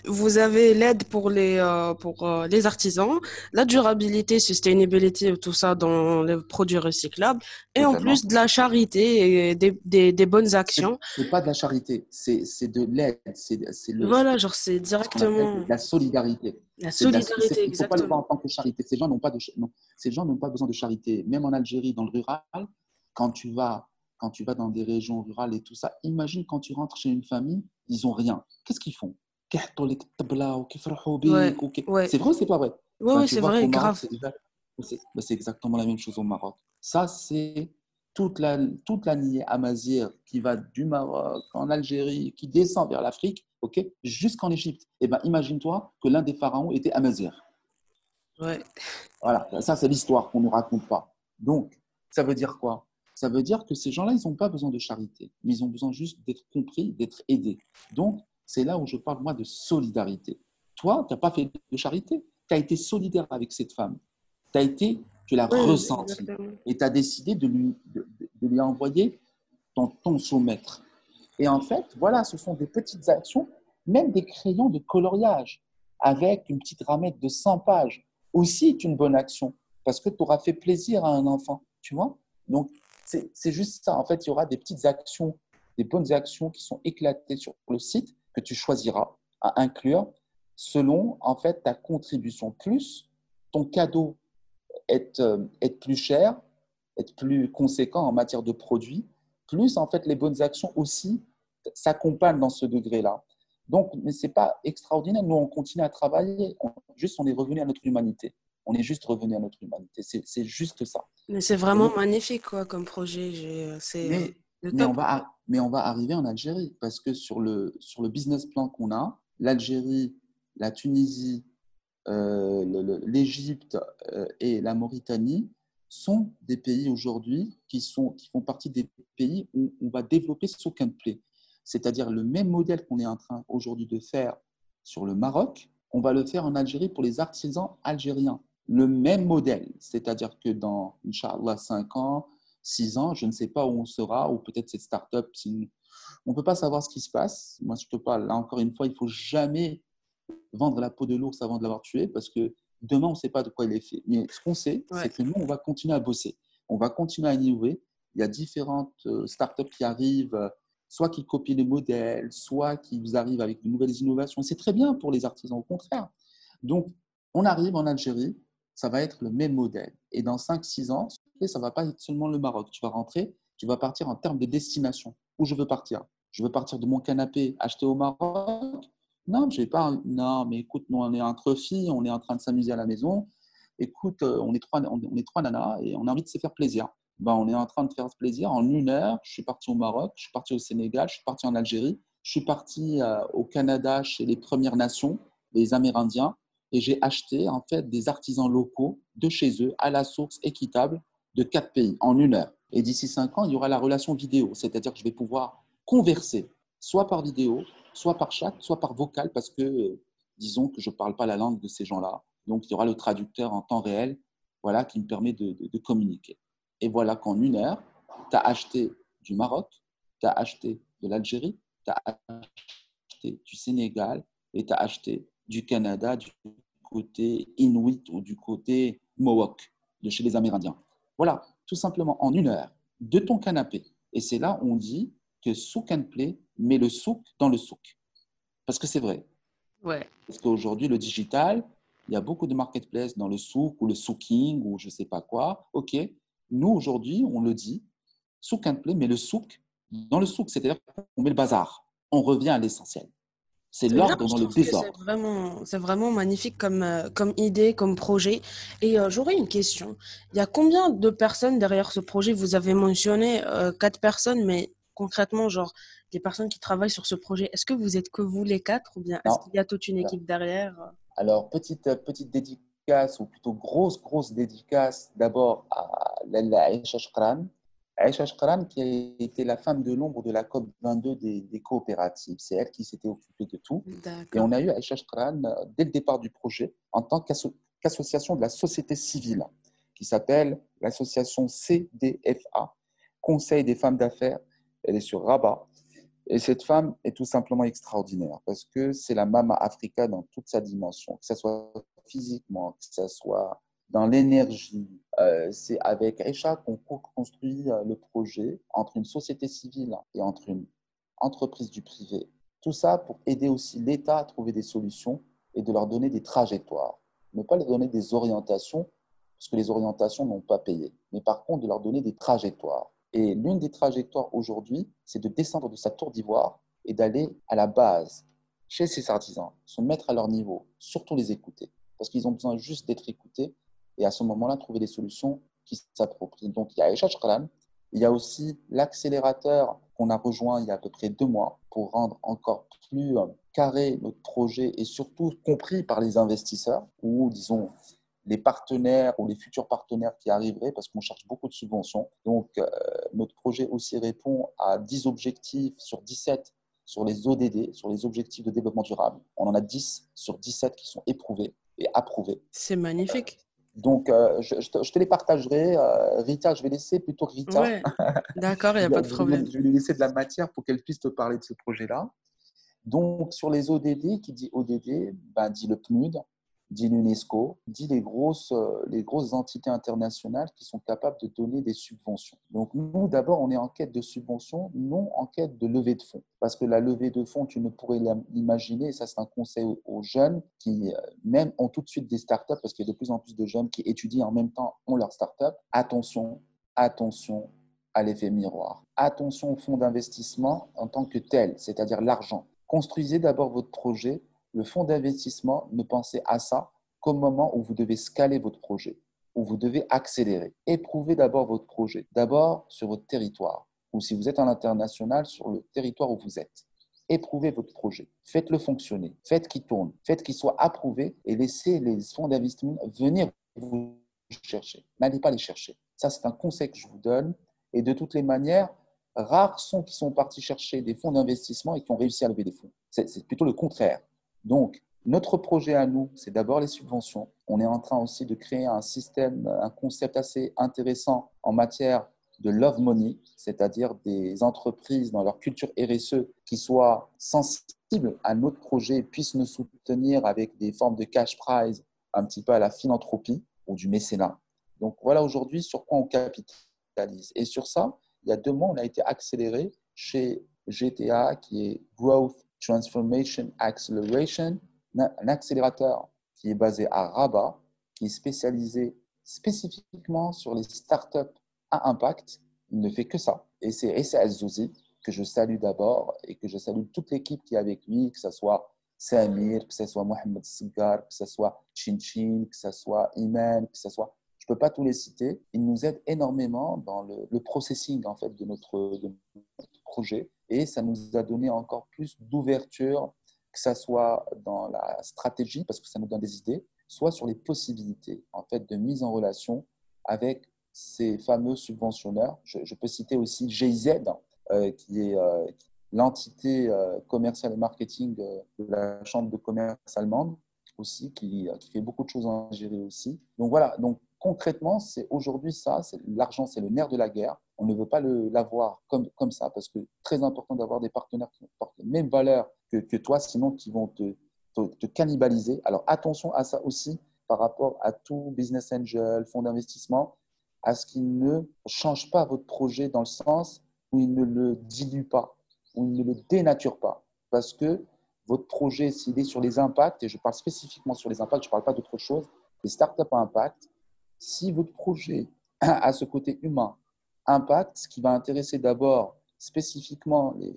vous avez l'aide pour les euh, pour les artisans, la durabilité, sustainability, tout ça dans les produits recyclables, et en plus de la charité et des, des, des bonnes actions. C'est pas de la charité, c'est de l'aide. Voilà, genre c'est directement. La solidarité. La solidarité, faut pas le voir en tant que charité. Ces gens n'ont pas de non, ces gens n'ont pas besoin de charité. Même en Algérie, dans le rural, quand tu vas quand tu vas dans des régions rurales et tout ça, imagine quand tu rentres chez une famille, ils n'ont rien. Qu'est-ce qu'ils font? C'est vrai ou c'est pas vrai? Oui, c'est vrai, grave. Bah, c'est exactement la même chose au Maroc. Ça, c'est toute la, toute la amazigh qui va du Maroc en Algérie, qui descend vers l'Afrique, ok, jusqu'en Égypte. Et eh ben, imagine-toi que l'un des pharaons était amazigh. Ouais. Voilà, ça c'est l'histoire qu'on ne raconte pas. Donc, ça veut dire quoi? Ça veut dire que ces gens-là, ils n'ont pas besoin de charité, mais ils ont besoin juste d'être compris, d'être aidés. Donc, c'est là où je parle, moi, de solidarité. Toi, tu n'as pas fait de charité, tu as été solidaire avec cette femme. Tu as été, tu l'as ressenti. Et tu as décidé de lui, de, lui envoyer ton, ton maître Et en fait, voilà, ce sont des petites actions, même des crayons de coloriage avec une petite ramette de 100 pages. Aussi, est une bonne action parce que tu auras fait plaisir à un enfant, tu vois. Donc, c'est juste ça. En fait, il y aura des petites actions, des bonnes actions qui sont éclatées sur le site que tu choisiras à inclure selon en fait ta contribution. Plus ton cadeau est, euh, est plus cher, est plus conséquent en matière de produits, plus en fait les bonnes actions aussi s'accompagnent dans ce degré-là. Donc, mais ce n'est pas extraordinaire. Nous, on continue à travailler. juste, on est revenu à notre humanité on est juste revenu à notre humanité. C'est juste ça. Mais c'est vraiment magnifique quoi, comme projet. Euh, mais, mais, on va, mais on va arriver en Algérie parce que sur le, sur le business plan qu'on a, l'Algérie, la Tunisie, euh, l'Égypte euh, et la Mauritanie sont des pays aujourd'hui qui, qui font partie des pays où on va développer ce qu'un Play. C'est-à-dire le même modèle qu'on est en train aujourd'hui de faire sur le Maroc, on va le faire en Algérie pour les artisans algériens le même modèle. C'est-à-dire que dans, Inch'Allah, 5 ans, 6 ans, je ne sais pas où on sera, ou peut-être cette start-up, on ne peut pas savoir ce qui se passe. Moi, je te parle, là encore une fois, il ne faut jamais vendre la peau de l'ours avant de l'avoir tué, parce que demain, on ne sait pas de quoi il est fait. Mais ce qu'on sait, c'est que nous, on va continuer à bosser. On va continuer à innover. Il y a différentes euh, startups qui arrivent, euh, soit qui copient les modèles, soit qui arrivent avec de nouvelles innovations. C'est très bien pour les artisans, au contraire. Donc, on arrive en Algérie, ça va être le même modèle. Et dans 5-6 ans, ça ne va pas être seulement le Maroc. Tu vas rentrer, tu vas partir en termes de destination. Où je veux partir? Je veux partir de mon canapé acheté au Maroc Non, je vais pas. Non, mais écoute, nous, on est entre filles, on est en train de s'amuser à la maison. Écoute, euh, on est trois, on est trois nanas et on a envie de se faire plaisir. Ben, on est en train de faire plaisir. En une heure, je suis parti au Maroc, je suis parti au Sénégal, je suis parti en Algérie, je suis parti euh, au Canada chez les Premières Nations, les Amérindiens et j'ai acheté en fait des artisans locaux de chez eux à la source équitable de quatre pays en une heure. Et d'ici cinq ans, il y aura la relation vidéo, c'est-à-dire que je vais pouvoir converser soit par vidéo, soit par chat, soit par vocal, parce que disons que je ne parle pas la langue de ces gens-là. Donc il y aura le traducteur en temps réel voilà, qui me permet de, de communiquer. Et voilà qu'en une heure, tu as acheté du Maroc, tu as acheté de l'Algérie, tu as acheté du Sénégal et tu as acheté du Canada, du côté Inuit ou du côté Mohawk, de chez les Amérindiens. Voilà, tout simplement en une heure, de ton canapé. Et c'est là où on dit que souk and play met le souk dans le souk. Parce que c'est vrai. Ouais. Parce qu'aujourd'hui, le digital, il y a beaucoup de marketplaces dans le souk ou le souking ou je ne sais pas quoi. OK, nous aujourd'hui, on le dit, souk and play met le souk dans le souk, c'est-à-dire qu'on met le bazar. On revient à l'essentiel. C'est l'ordre dans le désordre. C'est vraiment, magnifique comme, euh, comme idée, comme projet. Et euh, j'aurais une question. Il y a combien de personnes derrière ce projet? Vous avez mentionné euh, quatre personnes, mais concrètement, genre, des personnes qui travaillent sur ce projet, est-ce que vous êtes que vous les quatre ou bien est-ce qu'il y a toute une équipe derrière Alors, petite, petite dédicace, ou plutôt grosse, grosse dédicace, d'abord à Lalla Aisha Aïcha Shkran, qui a été la femme de l'ombre de la COP 22 des, coopératives. C'est elle qui s'était occupée de tout. Et on a eu Aïcha Shkran euh, dès le départ du projet en tant qu'association de la société civile, qui s'appelle l'association CDFA, Conseil des femmes d'affaires. Elle est sur Rabat. Et cette femme est tout simplement extraordinaire parce que c'est la Mama Africa dans toute sa dimension, que ce soit physiquement, que ce soit dans l'énergie. Euh, c'est avec Aisha qu'on construit euh, le projet entre une société civile et entre une entreprise du privé. Tout ça pour aider aussi l'État à trouver des solutions et de leur donner des trajectoires. Ne pas leur donner des orientations, parce que les orientations n'ont pas payé, mais par contre de leur donner des trajectoires. Et l'une des trajectoires aujourd'hui, c'est de descendre de sa tour d'ivoire et d'aller à la base, chez ces artisans, se mettre à leur niveau, surtout les écouter, parce qu'ils ont besoin juste d'être écoutés et à ce moment-là, trouver des solutions qui s'approprient. Donc, il y a Aisha il y a aussi l'accélérateur qu'on a rejoint il y a à peu près deux mois pour rendre encore plus euh, carré notre projet et surtout compris par les investisseurs ou, disons, les partenaires ou les futurs partenaires qui arriveraient parce qu'on cherche beaucoup de subventions. Donc, euh, notre projet aussi répond à 10 objectifs sur 17 sur les ODD, sur les objectifs de développement durable. On en a 10 sur 17 qui sont éprouvés et approuvés. C'est magnifique. Donc, euh, je, te, les partagerai. Euh, Rita, je vais laisser plutôt Rita. D'accord, il n'y a (laughs) pas de problème. Je vais lui laisser de la matière pour qu'elle puisse te parler de ce projet-là. Donc, sur les ODD, qui dit ODD, ben, dit le PNUD, dit l'UNESCO, dit les grosses, euh, les grosses entités internationales qui sont capables de donner des subventions. Donc nous, d'abord, on est en quête de subventions, non en quête de levée de fonds. Parce que la levée de fonds, tu ne pourrais l'imaginer, ça c'est un conseil aux jeunes qui euh, même ont tout de suite des startups, parce qu'il y a de plus en plus de jeunes qui étudient en même temps, ont leur startup. Attention, attention à l'effet miroir. Attention au fonds d'investissement en tant que tel, c'est-à-dire l'argent. Construisez d'abord votre projet le fonds d'investissement, ne pensez à ça qu'au moment où vous devez scaler votre projet, où vous devez accélérer. Éprouvez d'abord votre projet, d'abord sur votre territoire, ou si vous êtes en international, sur le territoire où vous êtes. Éprouvez votre projet, faites-le fonctionner, faites qu'il tourne, faites qu'il soit approuvé et laissez les fonds d'investissement venir vous chercher. N'allez pas les chercher. Ça, c'est un conseil que je vous donne. Et de toutes les manières, rares sont qui sont partis chercher des fonds d'investissement et qui ont réussi à lever des fonds. C'est plutôt le contraire. Donc, notre projet à nous, c'est d'abord les subventions. On est en train aussi de créer un système, un concept assez intéressant en matière de love money, c'est-à-dire des entreprises dans leur culture RSE qui soient sensibles à notre projet et puissent nous soutenir avec des formes de cash prize, un petit peu à la philanthropie ou du mécénat. Donc voilà aujourd'hui sur quoi on capitalise. Et sur ça, il y a deux mois, on a été accéléré chez GTA, qui est Growth Transformation Acceleration, un accélérateur qui est basé à Rabat, qui est spécialisé spécifiquement sur les startups à impact. Il ne fait que ça. Et c'est Essa Zouzi, que je salue d'abord et que je salue toute l'équipe qui est avec lui, que ce soit Samir, que ce soit Mohamed Sigar, que ce soit Chinchin, que ce soit Iman, que ce soit je ne peux pas tous les citer. Il nous aide énormément dans le, processing en fait, de notre, projet et ça nous a donné encore plus d'ouverture, que ce soit dans la stratégie, parce que ça nous donne des idées, soit sur les possibilités en fait, de mise en relation avec ces fameux subventionneurs. Je, peux citer aussi GIZ, euh, qui est euh, l'entité euh, commerciale et marketing de la Chambre de commerce allemande aussi, qui, qui, fait beaucoup de choses en Algérie aussi. Donc voilà, donc concrètement, c'est aujourd'hui ça, l'argent, c'est le nerf de la guerre. On ne veut pas l'avoir comme, ça, parce que très important d'avoir des partenaires qui portent les mêmes valeurs que, que toi, sinon qui vont te, te, cannibaliser. Alors attention à ça aussi par rapport à tout business angel, fonds d'investissement, à ce qu'il ne change pas votre projet dans le sens où il ne le dilue pas, où il ne le dénature pas. Parce que votre projet, s'il est sur les impacts, et je parle spécifiquement sur les impacts, je ne parle pas d'autre chose, les startups à impact, si votre projet a ce côté humain, impact, ce qui va intéresser d'abord spécifiquement, les,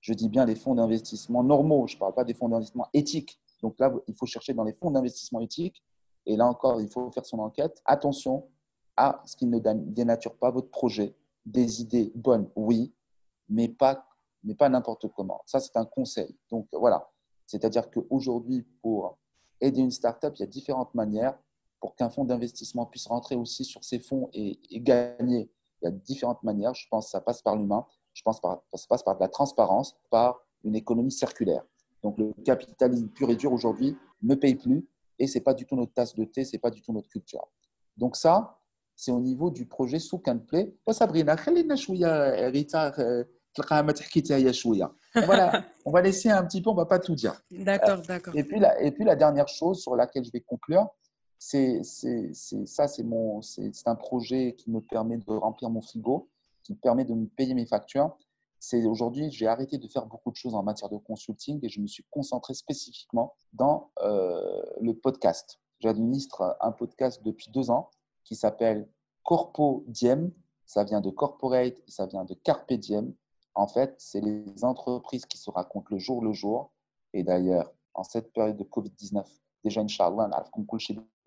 je dis bien les fonds d'investissement normaux, je ne parle pas des fonds d'investissement éthiques. Donc là, il faut chercher dans les fonds d'investissement éthiques. Et là encore, il faut faire son enquête. Attention à ce qui ne dénature pas votre projet. Des idées bonnes, oui, mais pas, mais pas n'importe comment. Ça, c'est un conseil. Donc voilà. C'est-à-dire qu'aujourd'hui, pour aider une startup, il y a différentes manières pour qu'un fonds d'investissement puisse rentrer aussi sur ces fonds et, gagner Il y a différentes manières. Je pense que ça passe par l'humain. Je pense que ça passe par de la transparence, par une économie circulaire. Donc le capitalisme pur et dur aujourd'hui ne paye plus et ce n'est pas du tout notre tasse de thé, ce n'est pas du tout notre culture. Donc ça, c'est au niveau du projet Souk and Play. Sabrina, voilà, (laughs) on va laisser un petit peu, on va pas tout dire. D'accord, d'accord. Et puis, la, et puis la dernière chose sur laquelle je vais conclure, c'est ça, c'est mon, c'est un projet qui me permet de remplir mon frigo, qui me permet de me payer mes factures. C'est aujourd'hui, j'ai arrêté de faire beaucoup de choses en matière de consulting et je me suis concentré spécifiquement dans euh, le podcast. J'administre un podcast depuis deux ans qui s'appelle Corpo Diem. Ça vient de corporate ça vient de carpe diem. En fait, c'est les entreprises qui se racontent le jour le jour. Et d'ailleurs, en cette période de Covid-19, déjà, Inch'Allah,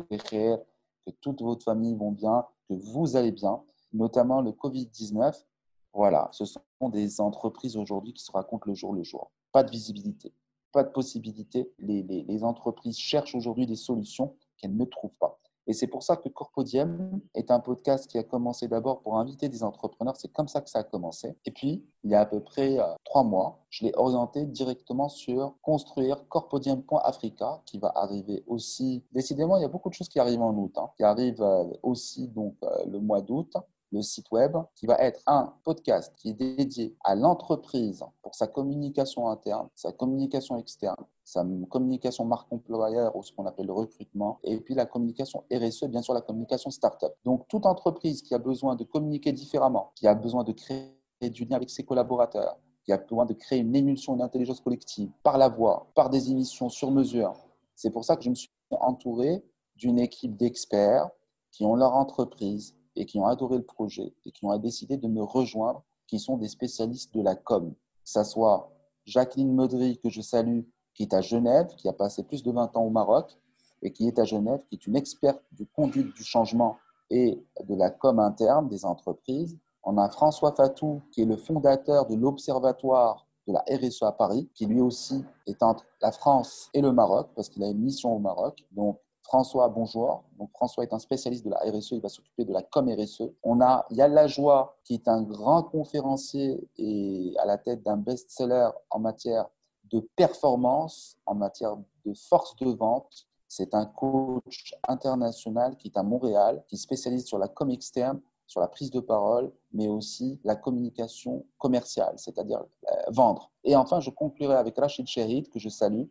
que toute votre famille vont bien, que vous allez bien, notamment le Covid-19. Voilà, ce sont des entreprises aujourd'hui qui se racontent le jour le jour. Pas de visibilité, pas de possibilité. Les, entreprises cherchent aujourd'hui des solutions qu'elles ne trouvent pas. Et c'est pour ça que Corpodium est un podcast qui a commencé d'abord pour inviter des entrepreneurs. C'est comme ça que ça a commencé. Et puis, il y a à peu près euh, trois mois, je l'ai orienté directement sur construire Corpodium.africa qui va arriver aussi. Décidément, il y a beaucoup de choses qui arrivent en août, hein, qui arrivent euh, aussi donc euh, le mois d'août le site web, qui va être un podcast qui est dédié à l'entreprise pour sa communication interne, sa communication externe, sa communication marque employeur ou ce qu'on appelle le recrutement, et puis la communication RSE, bien sûr la communication startup. Donc toute entreprise qui a besoin de communiquer différemment, qui a besoin de créer du lien avec ses collaborateurs, qui a besoin de créer une émulsion d'intelligence collective par la voix, par des émissions sur mesure. C'est pour ça que je me suis entouré d'une équipe d'experts qui ont leur entreprise, et qui ont adoré le projet et qui ont décidé de me rejoindre, qui sont des spécialistes de la com. Que ce soit Jacqueline Meudry, que je salue, qui est à Genève, qui a passé plus de 20 ans au Maroc et qui est à Genève, qui est une experte du conduite du changement et de la com interne des entreprises. On a François Fatou, qui est le fondateur de l'Observatoire de la RSE à Paris, qui lui aussi est entre la France et le Maroc, parce qu'il a une mission au Maroc. Donc, François, bonjour. François est un spécialiste de la RSE, il va s'occuper de la com RSE. On a Yann Lajoie, qui est un grand conférencier et à la tête d'un best-seller en matière de performance, en matière de force de vente. C'est un coach international qui est à Montréal, qui est spécialiste sur la com externe, sur la prise de parole, mais aussi la communication commerciale, c'est-à-dire euh, vendre. Et enfin, je conclurai avec Rachid Shahid, que je salue,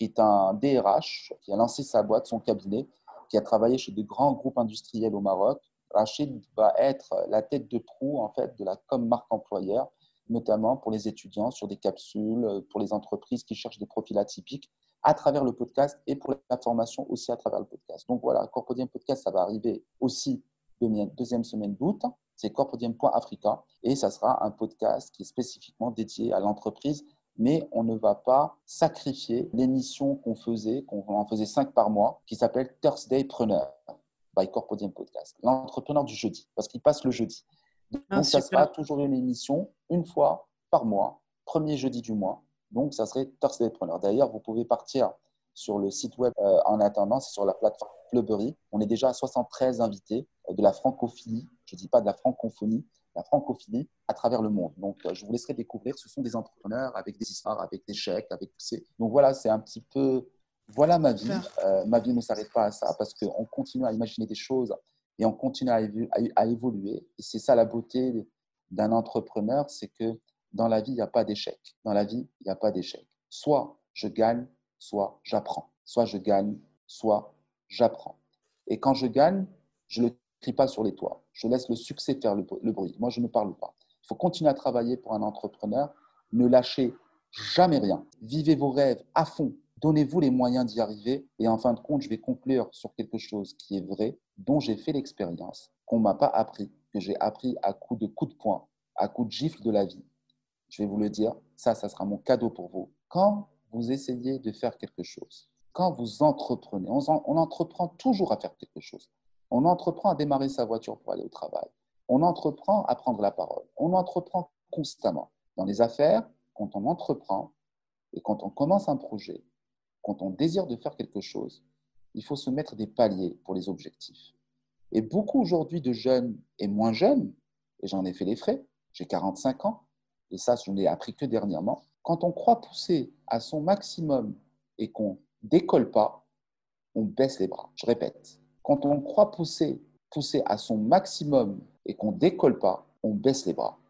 qui est un DRH, qui a lancé sa boîte, son cabinet, qui a travaillé chez de grands groupes industriels au Maroc. Rachid va être la tête de proue en fait de la com marque employeur, notamment pour les étudiants sur des capsules, pour les entreprises qui cherchent des profils atypiques à travers le podcast et pour la formation aussi à travers le podcast. Donc voilà, Corpodium Podcast, ça va arriver aussi deuxième semaine d'août. C'est corpodium.africa et ça sera un podcast qui est spécifiquement dédié à l'entreprise mais on ne va pas sacrifier l'émission qu'on faisait, qu'on en faisait cinq par mois, qui s'appelle Thursday Preneur by Corpodium Podcast, l'entrepreneur du jeudi, parce qu'il passe le jeudi. Ah, Donc, ça sera toujours une émission une fois par mois, premier jeudi du mois. Donc, ça serait Thursday Preneur. D'ailleurs, vous pouvez partir sur le site web euh, en attendant, c'est sur la plateforme Fleubery. On est déjà à 73 invités euh, de la francophilie, je ne dis pas de la francophonie, la francophilie à travers le monde. Donc, euh, je vous laisserai découvrir. Ce sont des entrepreneurs avec des histoires, avec des chèques, avec ces. Donc voilà, c'est un petit peu. Voilà ma vie. Euh, ma vie ne s'arrête pas à ça parce qu'on continue à imaginer des choses et on continue à, évoluer. Et c'est ça la beauté d'un entrepreneur, c'est que dans la vie, il n'y a pas d'échec. Dans la vie, il n'y a pas d'échec. Soit je gagne, soit j'apprends. Soit je gagne, soit j'apprends. Et quand je gagne, je le crie pas sur les toits. Je laisse le succès faire le, bruit. Moi, je ne parle pas. Il faut continuer à travailler pour un entrepreneur. Ne lâchez jamais rien. Vivez vos rêves à fond. Donnez-vous les moyens d'y arriver. Et en fin de compte, je vais conclure sur quelque chose qui est vrai, dont j'ai fait l'expérience, qu'on ne m'a pas appris, que j'ai appris à coup de coups de poing, à coup de gifle de la vie. Je vais vous le dire, ça, ça sera mon cadeau pour vous. Quand vous essayez de faire quelque chose, quand vous entreprenez, on entreprend toujours à faire quelque chose. On entreprend à démarrer sa voiture pour aller au travail. On entreprend à prendre la parole. On entreprend constamment. Dans les affaires, quand on entreprend et quand on commence un projet, quand on désire de faire quelque chose, il faut se mettre des paliers pour les objectifs. Et beaucoup aujourd'hui de jeunes et moins jeunes et j'en ai fait les frais, j'ai 45 ans, et ça, je n'ai appris que dernièrement, quand on croit pousser à son maximum et qu'on décolle pas, on baisse les bras. Je répète, quand on croit pousser, pousser à son maximum et qu'on décolle pas, on baisse les bras.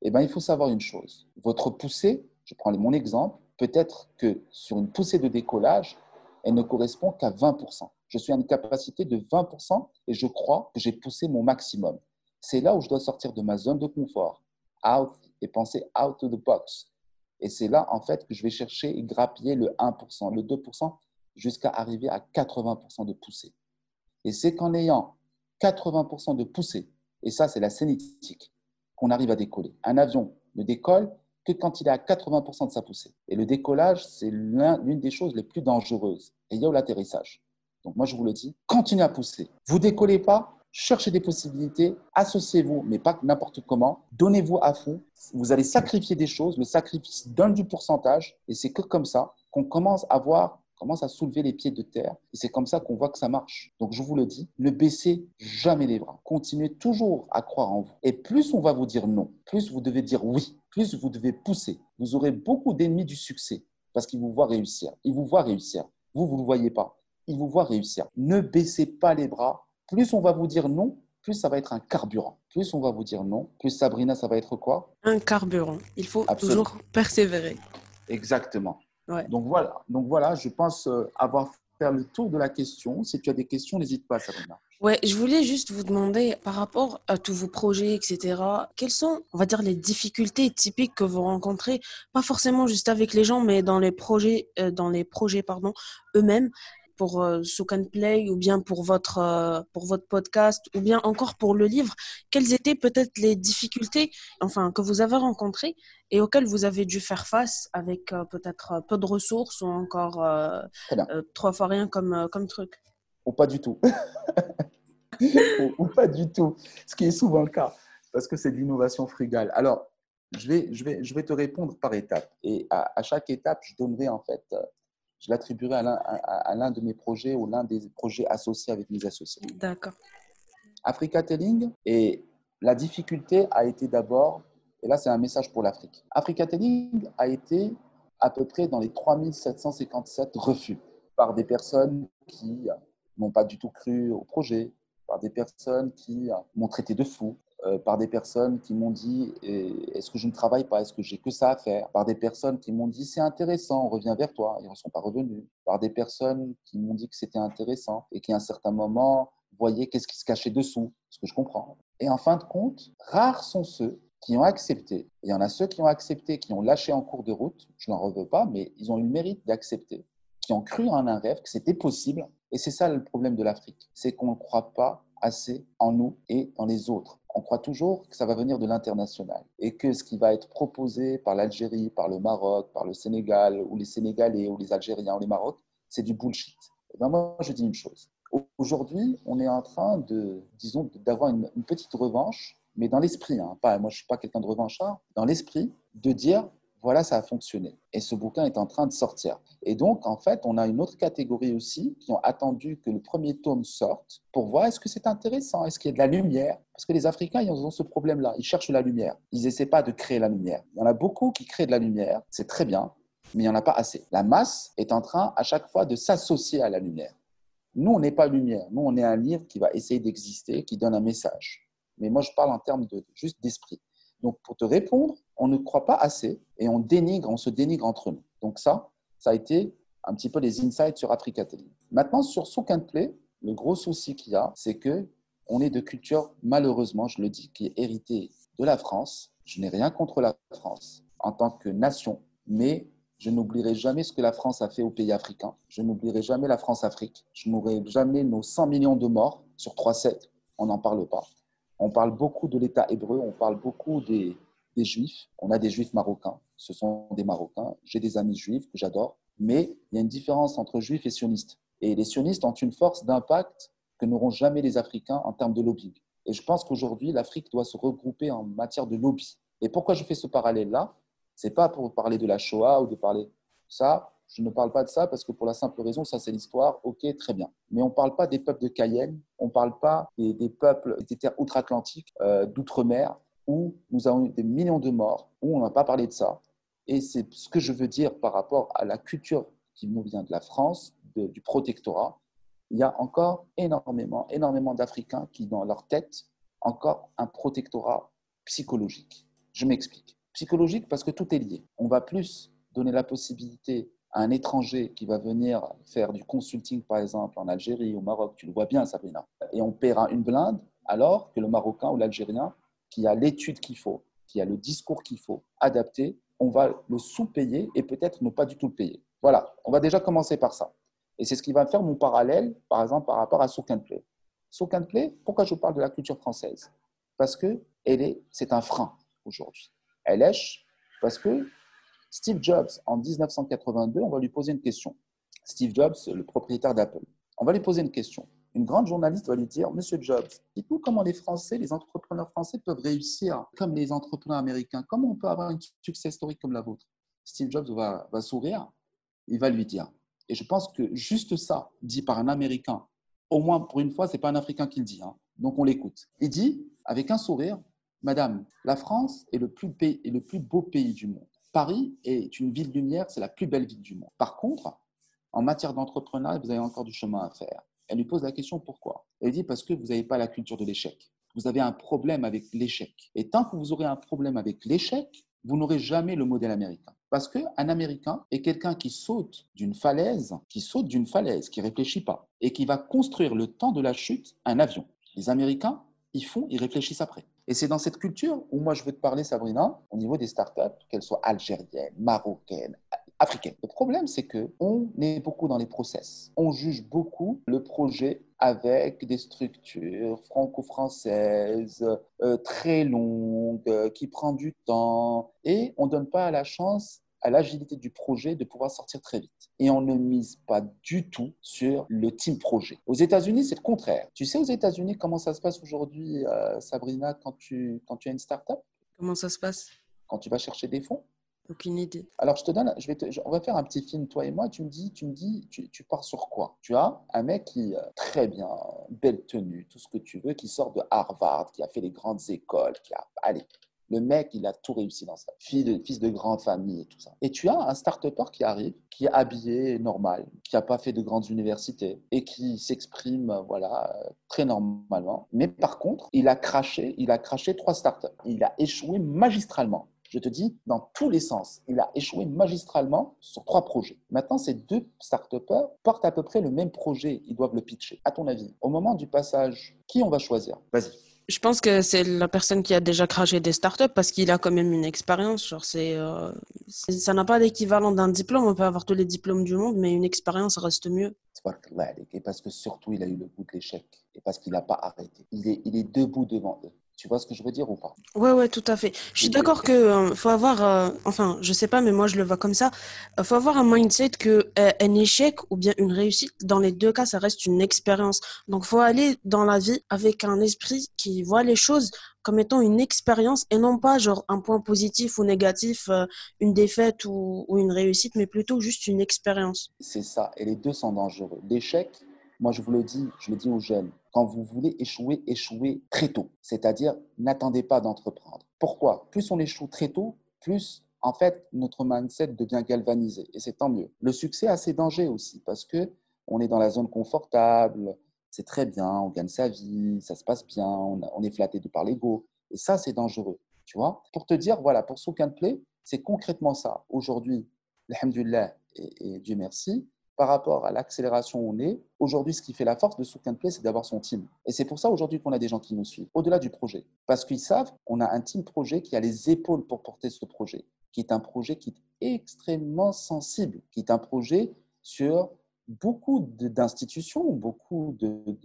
Eh bien, il faut savoir une chose. Votre poussée, je prends mon exemple, peut-être que sur une poussée de décollage, elle ne correspond qu'à 20%. Je suis à une capacité de 20% et je crois que j'ai poussé mon maximum. C'est là où je dois sortir de ma zone de confort, out et penser out of the box. Et c'est là, en fait, que je vais chercher et grappiller le 1%, le 2%, jusqu'à arriver à 80% de poussée. Et c'est qu'en ayant 80% de poussée, et ça, c'est la cinétique, qu'on arrive à décoller. Un avion ne décolle que quand il est à 80% de sa poussée. Et le décollage, c'est l'une des choses les plus dangereuses. Et il y a l'atterrissage. Donc moi, je vous le dis, continuez à pousser. Vous décollez pas, cherchez des possibilités, associez-vous, mais pas n'importe comment. Donnez-vous à fond. Vous allez sacrifier des choses. Le sacrifice donne du pourcentage. Et c'est que comme ça qu'on commence à voir commence à soulever les pieds de terre. Et c'est comme ça qu'on voit que ça marche. Donc, je vous le dis, ne baissez jamais les bras. Continuez toujours à croire en vous. Et plus on va vous dire non, plus vous devez dire oui, plus vous devez pousser. Vous aurez beaucoup d'ennemis du succès parce qu'ils vous voient réussir. Ils vous voient réussir. Vous, vous ne le voyez pas. Ils vous voient réussir. Ne baissez pas les bras. Plus on va vous dire non, plus ça va être un carburant. Plus on va vous dire non, plus Sabrina, ça va être quoi? Un carburant. Il faut toujours persévérer. Exactement. Donc, voilà. Donc voilà, je pense euh, avoir fait le tour de la question. Si tu as des questions, n'hésite pas, Sabrina. Ouais, je voulais juste vous demander, par rapport à tous vos projets, etc., quelles sont, on va dire, les difficultés typiques que vous rencontrez, pas forcément juste avec les gens, mais dans les projets, euh, dans les projets, pardon, eux-mêmes pour euh, Souk Play ou bien pour votre, euh, pour votre podcast ou bien encore pour le livre, quelles étaient peut-être les difficultés enfin, que vous avez rencontrées et auxquelles vous avez dû faire face avec euh, peut-être peu de ressources ou encore trois fois rien comme, comme truc? Ou pas du tout. (laughs) ou, pas du tout. Ce qui est souvent le cas parce que c'est de l'innovation frugale. Alors, je vais, je, vais, je vais te répondre par étapes. Et à, à chaque étape, je donnerai en fait je l'attribuerai à l'un de mes projets ou l'un des projets associés avec mes associés. D'accord. Africa Telling, et la difficulté a été d'abord, et là c'est un message pour l'Afrique, Africa Telling a été à peu près dans les 3757 refus par des personnes qui n'ont pas du tout cru au projet, par des personnes qui m'ont traité de fou, par des personnes qui m'ont dit est-ce que je ne travaille pas, est-ce que j'ai que ça à faire, par des personnes qui m'ont dit c'est intéressant, on revient vers toi, ils ne sont pas revenus, par des personnes qui m'ont dit que c'était intéressant et qui à un certain moment voyaient qu'est-ce qui se cachait dessous, ce que je comprends. Et en fin de compte, rares sont ceux qui ont accepté. Il y en a ceux qui ont accepté, qui ont lâché en cours de route, je n'en reveux pas, mais ils ont eu le mérite d'accepter, qui ont cru en un rêve, que c'était possible. Et c'est ça le problème de l'Afrique, c'est qu'on ne croit pas assez en nous et dans les autres on croit toujours que ça va venir de l'international et que ce qui va être proposé par l'Algérie, par le Maroc, par le Sénégal, ou les Sénégalais, ou les Algériens, ou les Maroc, c'est du bullshit. Et ben moi, je dis une chose. Aujourd'hui, on est en train de, disons, d'avoir une, petite revanche, mais dans l'esprit. Hein, pas, moi, je suis pas quelqu'un de revanchard. Dans l'esprit, de dire voilà, ça a fonctionné. Et ce bouquin est en train de sortir. Et donc, en fait, on a une autre catégorie aussi qui ont attendu que le premier tome sorte pour voir est-ce que c'est intéressant, est-ce qu'il y a de la lumière? Parce que les Africains, ils ont ce problème-là. Ils cherchent la lumière. Ils n'essaient pas de créer la lumière. Il y en a beaucoup qui créent de la lumière. C'est très bien, mais il n'y en a pas assez. La masse est en train, à chaque fois, de s'associer à la lumière. Nous, on n'est pas lumière. Nous, on est un livre qui va essayer d'exister, qui donne un message. Mais moi, je parle en termes de juste d'esprit. Donc, pour te répondre, on ne croit pas assez et on dénigre, on se dénigre entre nous. Donc ça, ça a été un petit peu les insights sur Africa Télé. Maintenant, sur Souk Play, le gros souci qu'il y a, c'est que on est de culture, malheureusement, je le dis, qui est héritée de la France. Je n'ai rien contre la France en tant que nation, mais je n'oublierai jamais ce que la France a fait aux pays africains. Je n'oublierai jamais la France-Afrique. Je n'oublierai jamais nos 100 millions de morts sur trois siècles. On n'en parle pas. On parle beaucoup de l'État hébreu, on parle beaucoup des, juifs. On a des juifs marocains, ce sont des marocains. J'ai des amis juifs que j'adore, mais il y a une différence entre juifs et sionistes. Et les sionistes ont une force d'impact que n'auront jamais les Africains en termes de lobbying. Et je pense qu'aujourd'hui, l'Afrique doit se regrouper en matière de lobby. Et pourquoi je fais ce parallèle-là? C'est pas pour parler de la Shoah ou de parler ça. Je ne parle pas de ça parce que pour la simple raison, ça c'est l'histoire, ok, très bien. Mais on ne parle pas des peuples de Cayenne, on ne parle pas des, peuples des terres outre-Atlantique, euh, d'outre-mer, où nous avons eu des millions de morts, où on n'a pas parlé de ça. Et c'est ce que je veux dire par rapport à la culture qui nous vient de la France, du protectorat. Il y a encore énormément, énormément d'Africains qui, dans leur tête, encore un protectorat psychologique. Je m'explique. Psychologique parce que tout est lié. On va plus donner la possibilité un étranger qui va venir faire du consulting, par exemple, en Algérie, au Maroc, tu le vois bien, Sabrina, et on paiera une blinde, alors que le Marocain ou l'Algérien, qui a l'étude qu'il faut, qui a le discours qu'il faut, adapté, on va le sous-payer et peut-être ne pas du tout le payer. Voilà, on va déjà commencer par ça. Et c'est ce qui va faire mon parallèle, par exemple, par rapport à Souk Play. Souk Play, pourquoi je parle de la culture française? Parce que c'est un frein aujourd'hui. Elle est parce que Steve Jobs, en 1982, on va lui poser une question. Steve Jobs, le propriétaire d'Apple. On va lui poser une question. Une grande journaliste va lui dire Monsieur Jobs, dites-nous comment les Français, les entrepreneurs français peuvent réussir comme les entrepreneurs américains. Comment on peut avoir une success story comme la vôtre? Steve Jobs va, sourire. Il va lui dire. Et je pense que juste ça, dit par un Américain, au moins pour une fois, ce n'est pas un Africain qui le dit. Hein. Donc on l'écoute. Il dit, avec un sourire, Madame, la France est le plus beau pays du monde. Paris est une ville lumière, c'est la plus belle ville du monde. Par contre, en matière d'entrepreneuriat, vous avez encore du chemin à faire. Elle lui pose la question pourquoi? Elle dit parce que vous n'avez pas la culture de l'échec. Vous avez un problème avec l'échec. Et tant que vous aurez un problème avec l'échec, vous n'aurez jamais le modèle américain. Parce qu'un Américain est quelqu'un qui saute d'une falaise, qui saute d'une falaise, qui réfléchit pas, et qui va construire le temps de la chute un avion. Les Américains, ils font, ils réfléchissent après. Et c'est dans cette culture où moi je veux te parler, Sabrina, au niveau des startups, qu'elles soient algériennes, marocaines, africaines. Le problème, c'est que on est beaucoup dans les process. On juge beaucoup le projet avec des structures franco-françaises euh, très longues, euh, qui prend du temps, et on ne donne pas la chance à l'agilité du projet de pouvoir sortir très vite. Et on ne mise pas du tout sur le team projet. Aux États-Unis, c'est le contraire. Tu sais aux États-Unis comment ça se passe aujourd'hui, euh, Sabrina, quand tu, quand tu as une startup? Comment ça se passe? Quand tu vas chercher des fonds? Aucune idée. Alors, je te donne, je vais on va faire un petit film, toi et moi. Tu me dis, tu me dis, tu, tu pars sur quoi? Tu as un mec qui, très bien, belle tenue, tout ce que tu veux, qui sort de Harvard, qui a fait les grandes écoles, qui a, allez, le mec, il a tout réussi dans sa vie, de, fils de grande famille et tout ça. Et tu as un start-upper qui arrive, qui est habillé normal, qui n'a pas fait de grandes universités et qui s'exprime voilà, très normalement. Mais par contre, il a craché, il a craché trois startups. Il a échoué magistralement. Je te dis, dans tous les sens, il a échoué magistralement sur trois projets. Maintenant, ces deux start portent à peu près le même projet. Ils doivent le pitcher. À ton avis, au moment du passage, qui on va choisir? Vas-y. Je pense que c'est la personne qui a déjà craché des startups parce qu'il a quand même une expérience. Genre euh, c'est, ça n'a pas d'équivalent d'un diplôme. On peut avoir tous les diplômes du monde, mais une expérience reste mieux. Et parce que surtout, il a eu le goût de l'échec et parce qu'il n'a pas arrêté. Il est debout devant eux. Tu vois ce que je veux dire ou pas? Ouais, ouais, tout à fait. Je suis d'accord que euh, faut avoir, euh, enfin, je sais pas, mais moi je le vois comme ça. Il faut avoir un mindset que un échec ou bien une réussite, dans les deux cas, ça reste une expérience. Donc, faut aller dans la vie avec un esprit qui voit les choses comme étant une expérience et non pas genre un point positif ou négatif, euh, une défaite ou, ou une réussite, mais plutôt juste une expérience. C'est ça. Et les deux sont dangereux. L'échec, moi, je vous le dis, je le dis aux jeunes, quand vous voulez échouer, échouez très tôt. C'est-à-dire, n'attendez pas d'entreprendre. Pourquoi? Plus on échoue très tôt, plus en fait notre mindset devient galvanisé. Et c'est tant mieux. Le succès a ses dangers aussi parce que on est dans la zone confortable, c'est très bien, on gagne sa vie, ça se passe bien, on, est flatté de par l'ego. Et ça, c'est dangereux. Tu vois? Pour te dire, voilà, pour Souk Play, c'est concrètement ça. Aujourd'hui, alhamdulillah et, et Dieu merci, par rapport à l'accélération où on est, aujourd'hui, ce qui fait la force de Souk Play, c'est d'avoir son team. Et c'est pour ça aujourd'hui qu'on a des gens qui nous suivent, au-delà du projet. Parce qu'ils savent qu'on a un team projet qui a les épaules pour porter ce projet, qui est un projet qui est extrêmement sensible, qui est un projet sur beaucoup d'institutions, beaucoup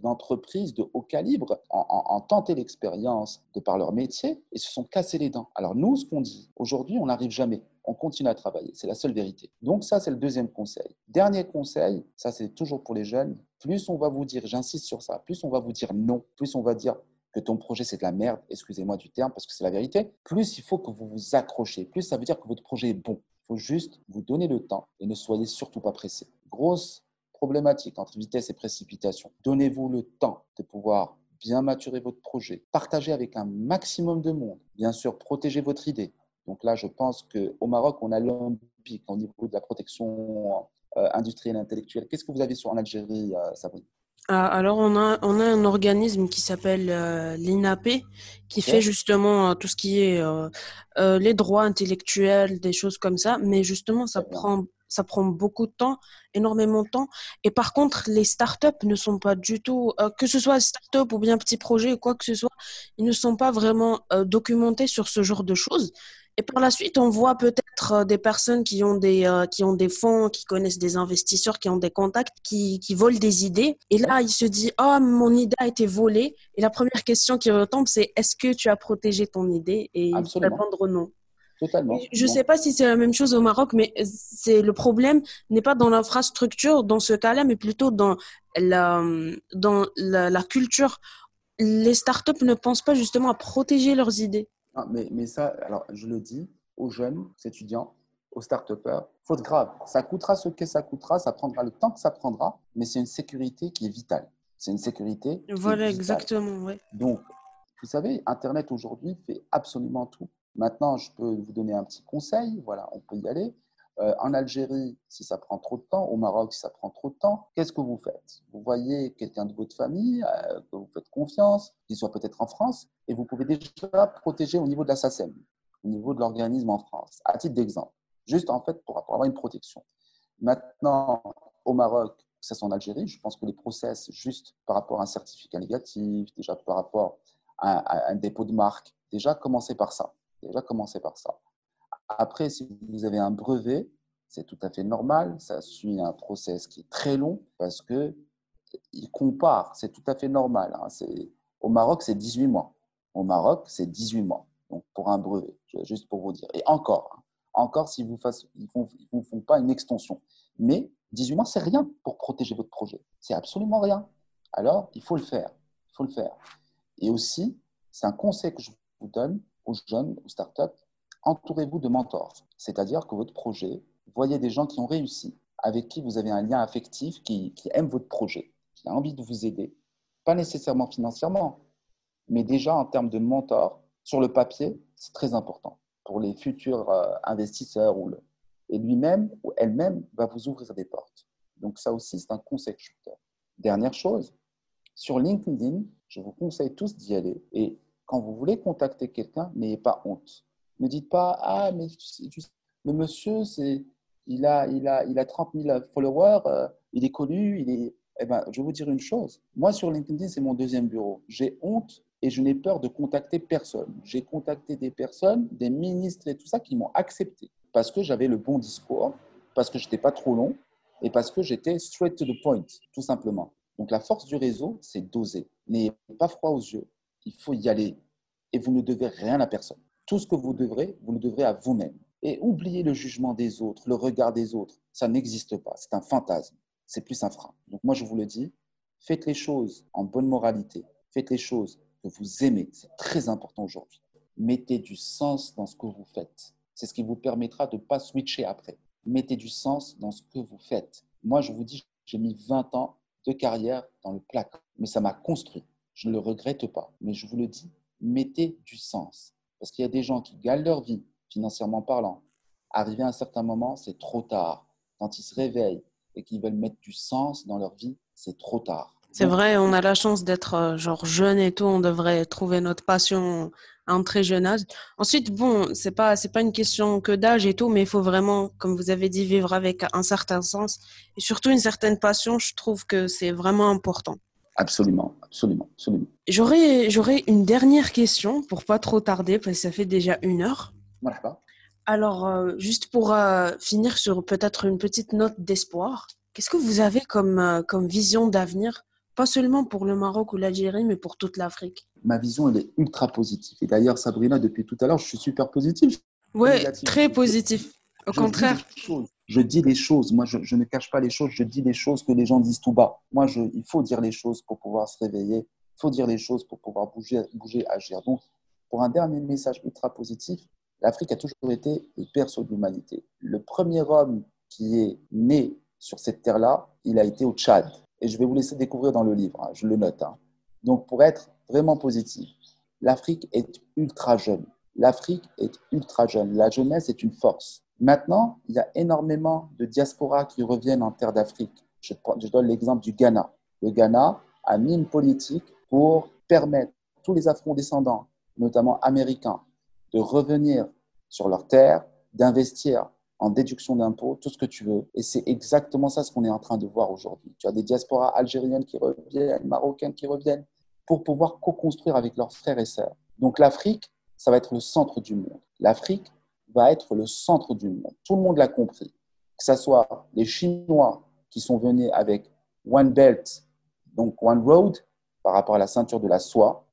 d'entreprises de, haut calibre ont, tenté l'expérience de par leur métier et se sont cassés les dents. Alors nous, ce qu'on dit, aujourd'hui, on n'arrive jamais. On continue à travailler. C'est la seule vérité. Donc ça, c'est le deuxième conseil. Dernier conseil, ça c'est toujours pour les jeunes, plus on va vous dire, j'insiste sur ça, plus on va vous dire non, plus on va dire que ton projet c'est de la merde, excusez-moi du terme parce que c'est la vérité, plus il faut que vous vous accrochez, plus ça veut dire que votre projet est bon faut juste vous donner le temps et ne soyez surtout pas pressé. Grosse problématique entre vitesse et précipitation. Donnez-vous le temps de pouvoir bien maturer votre projet, partager avec un maximum de monde, bien sûr, protéger votre idée. Donc là, je pense qu'au Maroc, on a l'olympique au niveau de la protection euh, industrielle et intellectuelle. Qu'est-ce que vous avez sur en Algérie, euh, Sabrina ah, alors, on a, on a un organisme qui s'appelle euh, l'INAP, qui fait justement tout ce qui est les droits intellectuels, des choses comme ça. Mais justement, ça prend ça prend beaucoup de temps, énormément de temps. Et par contre, les startups ne sont pas du tout, que ce soit startup ou bien petit projet ou quoi que ce soit, ils ne sont pas vraiment documentés sur ce genre de choses. Et par la suite, on voit peut-être euh, des personnes qui ont des, qui ont des fonds, qui connaissent des investisseurs, qui ont des contacts, qui, qui volent des idées. Et là, il se dit, oh, mon idée a été volée. Et la première question qui retombe, c'est, est-ce que tu as protégé ton idée? Et il faut répondre non. Je ne sais pas si c'est la même chose au Maroc, mais c'est le problème n'est pas dans l'infrastructure dans ce cas-là, mais plutôt dans la, dans la, culture. Les startups ne pensent pas justement à protéger leurs idées. Mais, mais ça, alors je le dis aux jeunes, aux étudiants, aux start-upers, faute grave. Ça coûtera ce que ça coûtera, ça prendra le temps que ça prendra, mais c'est une sécurité qui est vitale. C'est une sécurité. Voilà, exactement. Ouais. Donc, vous savez, Internet aujourd'hui fait absolument tout Maintenant, je peux vous donner un petit conseil. Voilà, on peut y aller. Euh, en Algérie, si ça prend trop de temps, au Maroc, si ça prend trop de temps, qu'est-ce que vous faites? Vous voyez quelqu'un de votre famille, euh, que vous faites confiance, qui soit peut-être en France, et vous pouvez déjà protéger au niveau de la SACEM, au niveau de l'organisme en France, à titre d'exemple, juste en fait pour, avoir une protection. Maintenant, au Maroc, que ce soit en Algérie, je pense que les process, juste par rapport à un certificat négatif, déjà par rapport à, un dépôt de marque, déjà commencez par ça. Déjà, commencez par ça. Après, si vous avez un brevet, c'est tout à fait normal. Ça suit un process qui est très long parce que il compare. C'est tout à fait normal. Hein. Au Maroc, c'est 18 mois. Au Maroc, c'est 18 mois. Donc, pour un brevet, juste pour vous dire. Et encore, hein. encore si vous ils ne vous, vous font pas une extension. Mais 18 mois, c'est rien pour protéger votre projet. C'est absolument rien. Alors, il faut le faire. Il faut le faire. Et aussi, c'est un conseil que je vous donne aux jeunes, aux startups, entourez-vous de mentors. C'est-à-dire que votre projet, voyez des gens qui ont réussi, avec qui vous avez un lien affectif, qui, aiment votre projet, qui a envie de vous aider. Pas nécessairement financièrement, mais déjà en termes de mentors, sur le papier, c'est très important pour les futurs euh, investisseurs. Ou le... Et lui-même ou elle-même va vous ouvrir des portes. Donc ça aussi, c'est un conseil que Dernière chose, sur LinkedIn, je vous conseille tous d'y aller et quand vous voulez contacter quelqu'un, n'ayez pas honte. Ne dites pas Ah, mais le monsieur, c'est, il, a, il, a, il a 30 000 followers, euh, il est connu, il est. Eh ben, je vais vous dire une chose. Moi, sur LinkedIn, c'est mon deuxième bureau. J'ai honte et je n'ai peur de contacter personne. J'ai contacté des personnes, des ministres et tout ça, qui m'ont accepté parce que j'avais le bon discours, parce que je n'étais pas trop long et parce que j'étais straight to the point, tout simplement. Donc, la force du réseau, c'est d'oser. N'ayez pas froid aux yeux il faut y aller. Et vous ne devez rien à personne. Tout ce que vous devrez, vous le devrez à vous-même. Et oubliez le jugement des autres, le regard des autres. Ça n'existe pas. C'est un fantasme. C'est plus un frein. Donc moi, je vous le dis, faites les choses en bonne moralité. Faites les choses que vous aimez. C'est très important aujourd'hui. Mettez du sens dans ce que vous faites. C'est ce qui vous permettra de ne pas switcher après. Mettez du sens dans ce que vous faites. Moi, je vous dis, j'ai mis 20 ans de carrière dans le placard, mais ça m'a construit. Je ne le regrette pas, mais je vous le dis, mettez du sens. Parce qu'il y a des gens qui gagnent leur vie, financièrement parlant. Arrivé à un certain moment, c'est trop tard. Quand ils se réveillent et qu'ils veulent mettre du sens dans leur vie, c'est trop tard. C'est vrai, on a la chance d'être euh, genre jeune et tout. On devrait trouver notre passion à un très jeune âge. Ensuite, bon, c'est pas c'est pas une question que d'âge et tout, mais il faut vraiment, comme vous avez dit, vivre avec un certain sens et surtout une certaine passion. Je trouve que c'est vraiment important. Absolument, absolument, absolument. J'aurais, j'aurais une dernière question pour pas trop tarder, parce que ça fait déjà une heure. Voilà. Alors, euh, juste pour euh, finir sur peut-être une petite note d'espoir, qu'est-ce que vous avez comme, euh, comme vision d'avenir, pas seulement pour le Maroc ou l'Algérie, mais pour toute l'Afrique? Ma vision, elle est ultra positive. Et d'ailleurs, Sabrina, depuis tout à l'heure, je suis super positif. Oui, très positif. Au contraire je dis les choses. Moi, je, ne cache pas les choses. Je dis les choses que les gens disent tout bas. Moi, je, il faut dire les choses pour pouvoir se réveiller. Il faut dire les choses pour pouvoir bouger, bouger, agir. Donc, pour un dernier message ultra positif, L'Afrique a toujours été le berceau de l'humanité. Le premier homme qui est né sur cette terre-là, il a été au Tchad. Et je vais vous laisser découvrir dans le livre, hein, je le note. Hein. Donc, pour être vraiment positif, l'Afrique est ultra jeune. L'Afrique est ultra jeune. La jeunesse est une force. Maintenant, il y a énormément de diasporas qui reviennent en terre d'Afrique. Je, donne l'exemple du Ghana. Le Ghana a mis une politique pour permettre tous les afro-descendants, notamment américains, de revenir sur leur terre, d'investir en déduction d'impôts, tout ce que tu veux. Et c'est exactement ça ce qu'on est en train de voir aujourd'hui. Tu as des diasporas algériennes qui reviennent, marocaines qui reviennent, pour pouvoir co-construire avec leurs frères et sœurs. Donc l'Afrique, ça va être le centre du monde. L'Afrique va être le centre du monde. Tout le monde l'a compris. Que ce soit les Chinois qui sont venus avec One Belt, donc One Road, par rapport à la ceinture de la soie,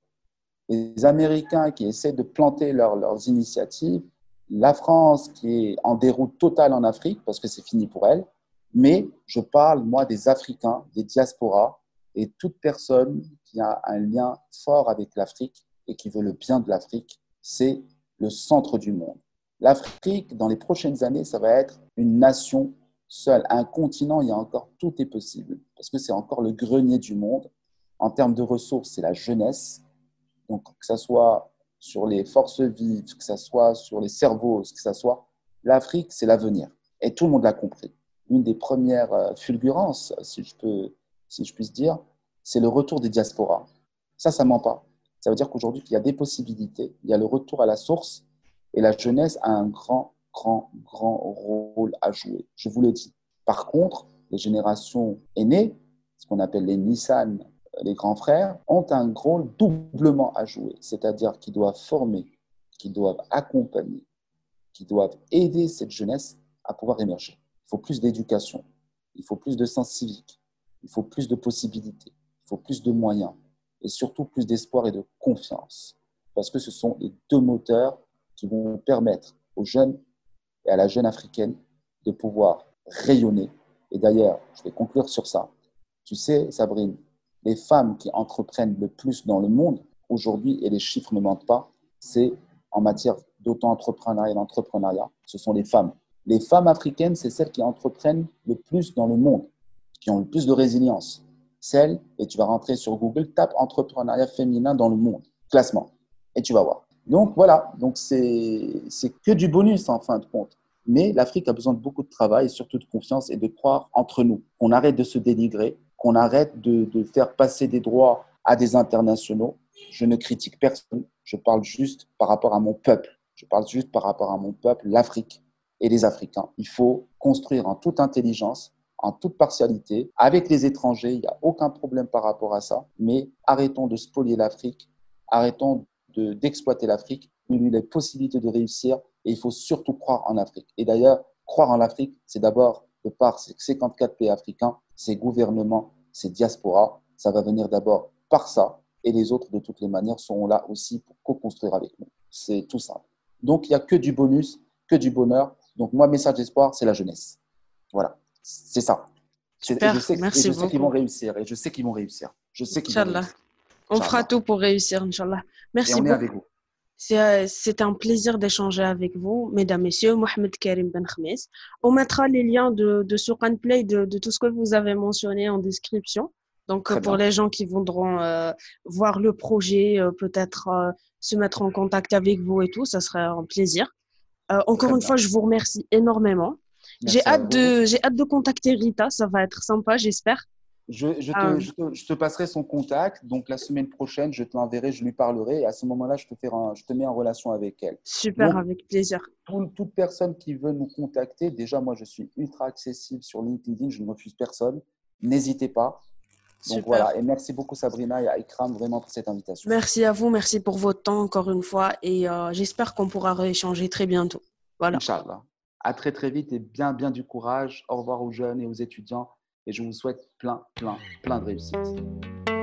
les Américains qui essaient de planter leurs initiatives, la France qui est en déroute totale en Afrique parce que c'est fini pour elle, mais je parle, moi, des Africains, des diasporas et toute personne qui a un lien fort avec l'Afrique et qui veut le bien de l'Afrique, c'est le centre du monde. L'Afrique, dans les prochaines années, ça va être une nation seule. Un continent, il y a encore tout est possible parce que c'est encore le grenier du monde. En termes de ressources, c'est la jeunesse. Donc, que ce soit sur les forces vives, que ce soit sur les cerveaux, que ce soit l'Afrique, c'est l'avenir. Et tout le monde l'a compris. Une des premières euh, fulgurances, si je, peux, si je puisse dire, c'est le retour des diasporas. Ça, ça ment pas. Ça veut dire qu'aujourd'hui, il y a des possibilités, il y a le retour à la source, et la jeunesse a un grand, grand, grand rôle à jouer. Je vous le dis. Par contre, les générations aînées, ce qu'on appelle les Nissan les grands frères ont un rôle doublement à jouer, c'est-à-dire qu'ils doivent former, qu'ils doivent accompagner, qu'ils doivent aider cette jeunesse à pouvoir émerger. Il faut plus d'éducation, il faut plus de sens civique, il faut plus de possibilités, il faut plus de moyens et surtout plus d'espoir et de confiance. Parce que ce sont les deux moteurs qui vont permettre aux jeunes et à la jeune africaine de pouvoir rayonner. Et d'ailleurs, je vais conclure sur ça. Tu sais, Sabrine, les femmes qui entreprennent le plus dans le monde aujourd'hui, et les chiffres ne mentent pas, c'est en matière d'auto-entrepreneuriat et d'entrepreneuriat, ce sont les femmes. Les femmes africaines, c'est celles qui entreprennent le plus dans le monde, qui ont le plus de résilience. Celles, et tu vas rentrer sur Google, tape entrepreneuriat féminin dans le monde, classement, et tu vas voir. Donc voilà, donc c'est que du bonus en fin de compte. Mais l'Afrique a besoin de beaucoup de travail et surtout de confiance et de croire entre nous. On arrête de se dénigrer, qu'on arrête de, faire passer des droits à des internationaux. Je ne critique personne, je parle juste par rapport à mon peuple. Je parle juste par rapport à mon peuple, l'Afrique et les Africains. Il faut construire en toute intelligence, en toute partialité, avec les étrangers. Il n'y a aucun problème par rapport à ça. Mais arrêtons de spolier l'Afrique, arrêtons d'exploiter l'Afrique. Il y a les possibilités de réussir et il faut surtout croire en Afrique. Et d'ailleurs, croire en l'Afrique, c'est d'abord de par ces 54 pays africains, ces gouvernements, ces diasporas, ça va venir d'abord par ça, et les autres, de toutes les manières, seront là aussi pour co-construire avec nous. C'est tout simple. Donc, il n'y a que du bonus, que du bonheur. Donc, moi, message d'espoir, c'est la jeunesse. Voilà, c'est ça. Super, je sais, merci et je sais qu'ils vont réussir, et je sais qu'ils vont réussir. Je sais qu'ils vont réussir. On fera tout pour réussir, Inch'Allah. Merci beaucoup. Est avec vous. Euh, c'est un plaisir d'échanger avec vous, mesdames, messieurs. Mohamed Karim Ben. On mettra les liens de, de Play, de, de, tout ce que vous avez mentionné en description. Donc, pour les gens qui voudront euh, voir le projet, euh, peut-être se mettre en contact avec vous et tout, ça serait un plaisir. encore une fois, je vous remercie énormément. J'ai hâte, de, hâte de contacter Rita, ça va être sympa, j'espère. Je, ah je, te, je, te, passerai son contact. Donc, la semaine prochaine, je te l'enverrai, je lui parlerai. Et à ce moment-là, je te, je te mets en relation avec elle. Super, avec plaisir. toute personne qui veut nous contacter, déjà, moi, je suis ultra accessible sur LinkedIn. Je ne refuse personne. N'hésitez pas. Donc voilà, et merci beaucoup Sabrina et à Ikram vraiment pour cette invitation. Merci à vous, merci pour votre temps encore une fois et euh, j'espère qu'on pourra rééchanger très bientôt. Voilà. Inch'Allah. À très très vite et bien bien du courage. Au revoir aux jeunes et aux étudiants et je vous souhaite plein, plein, plein de réussite.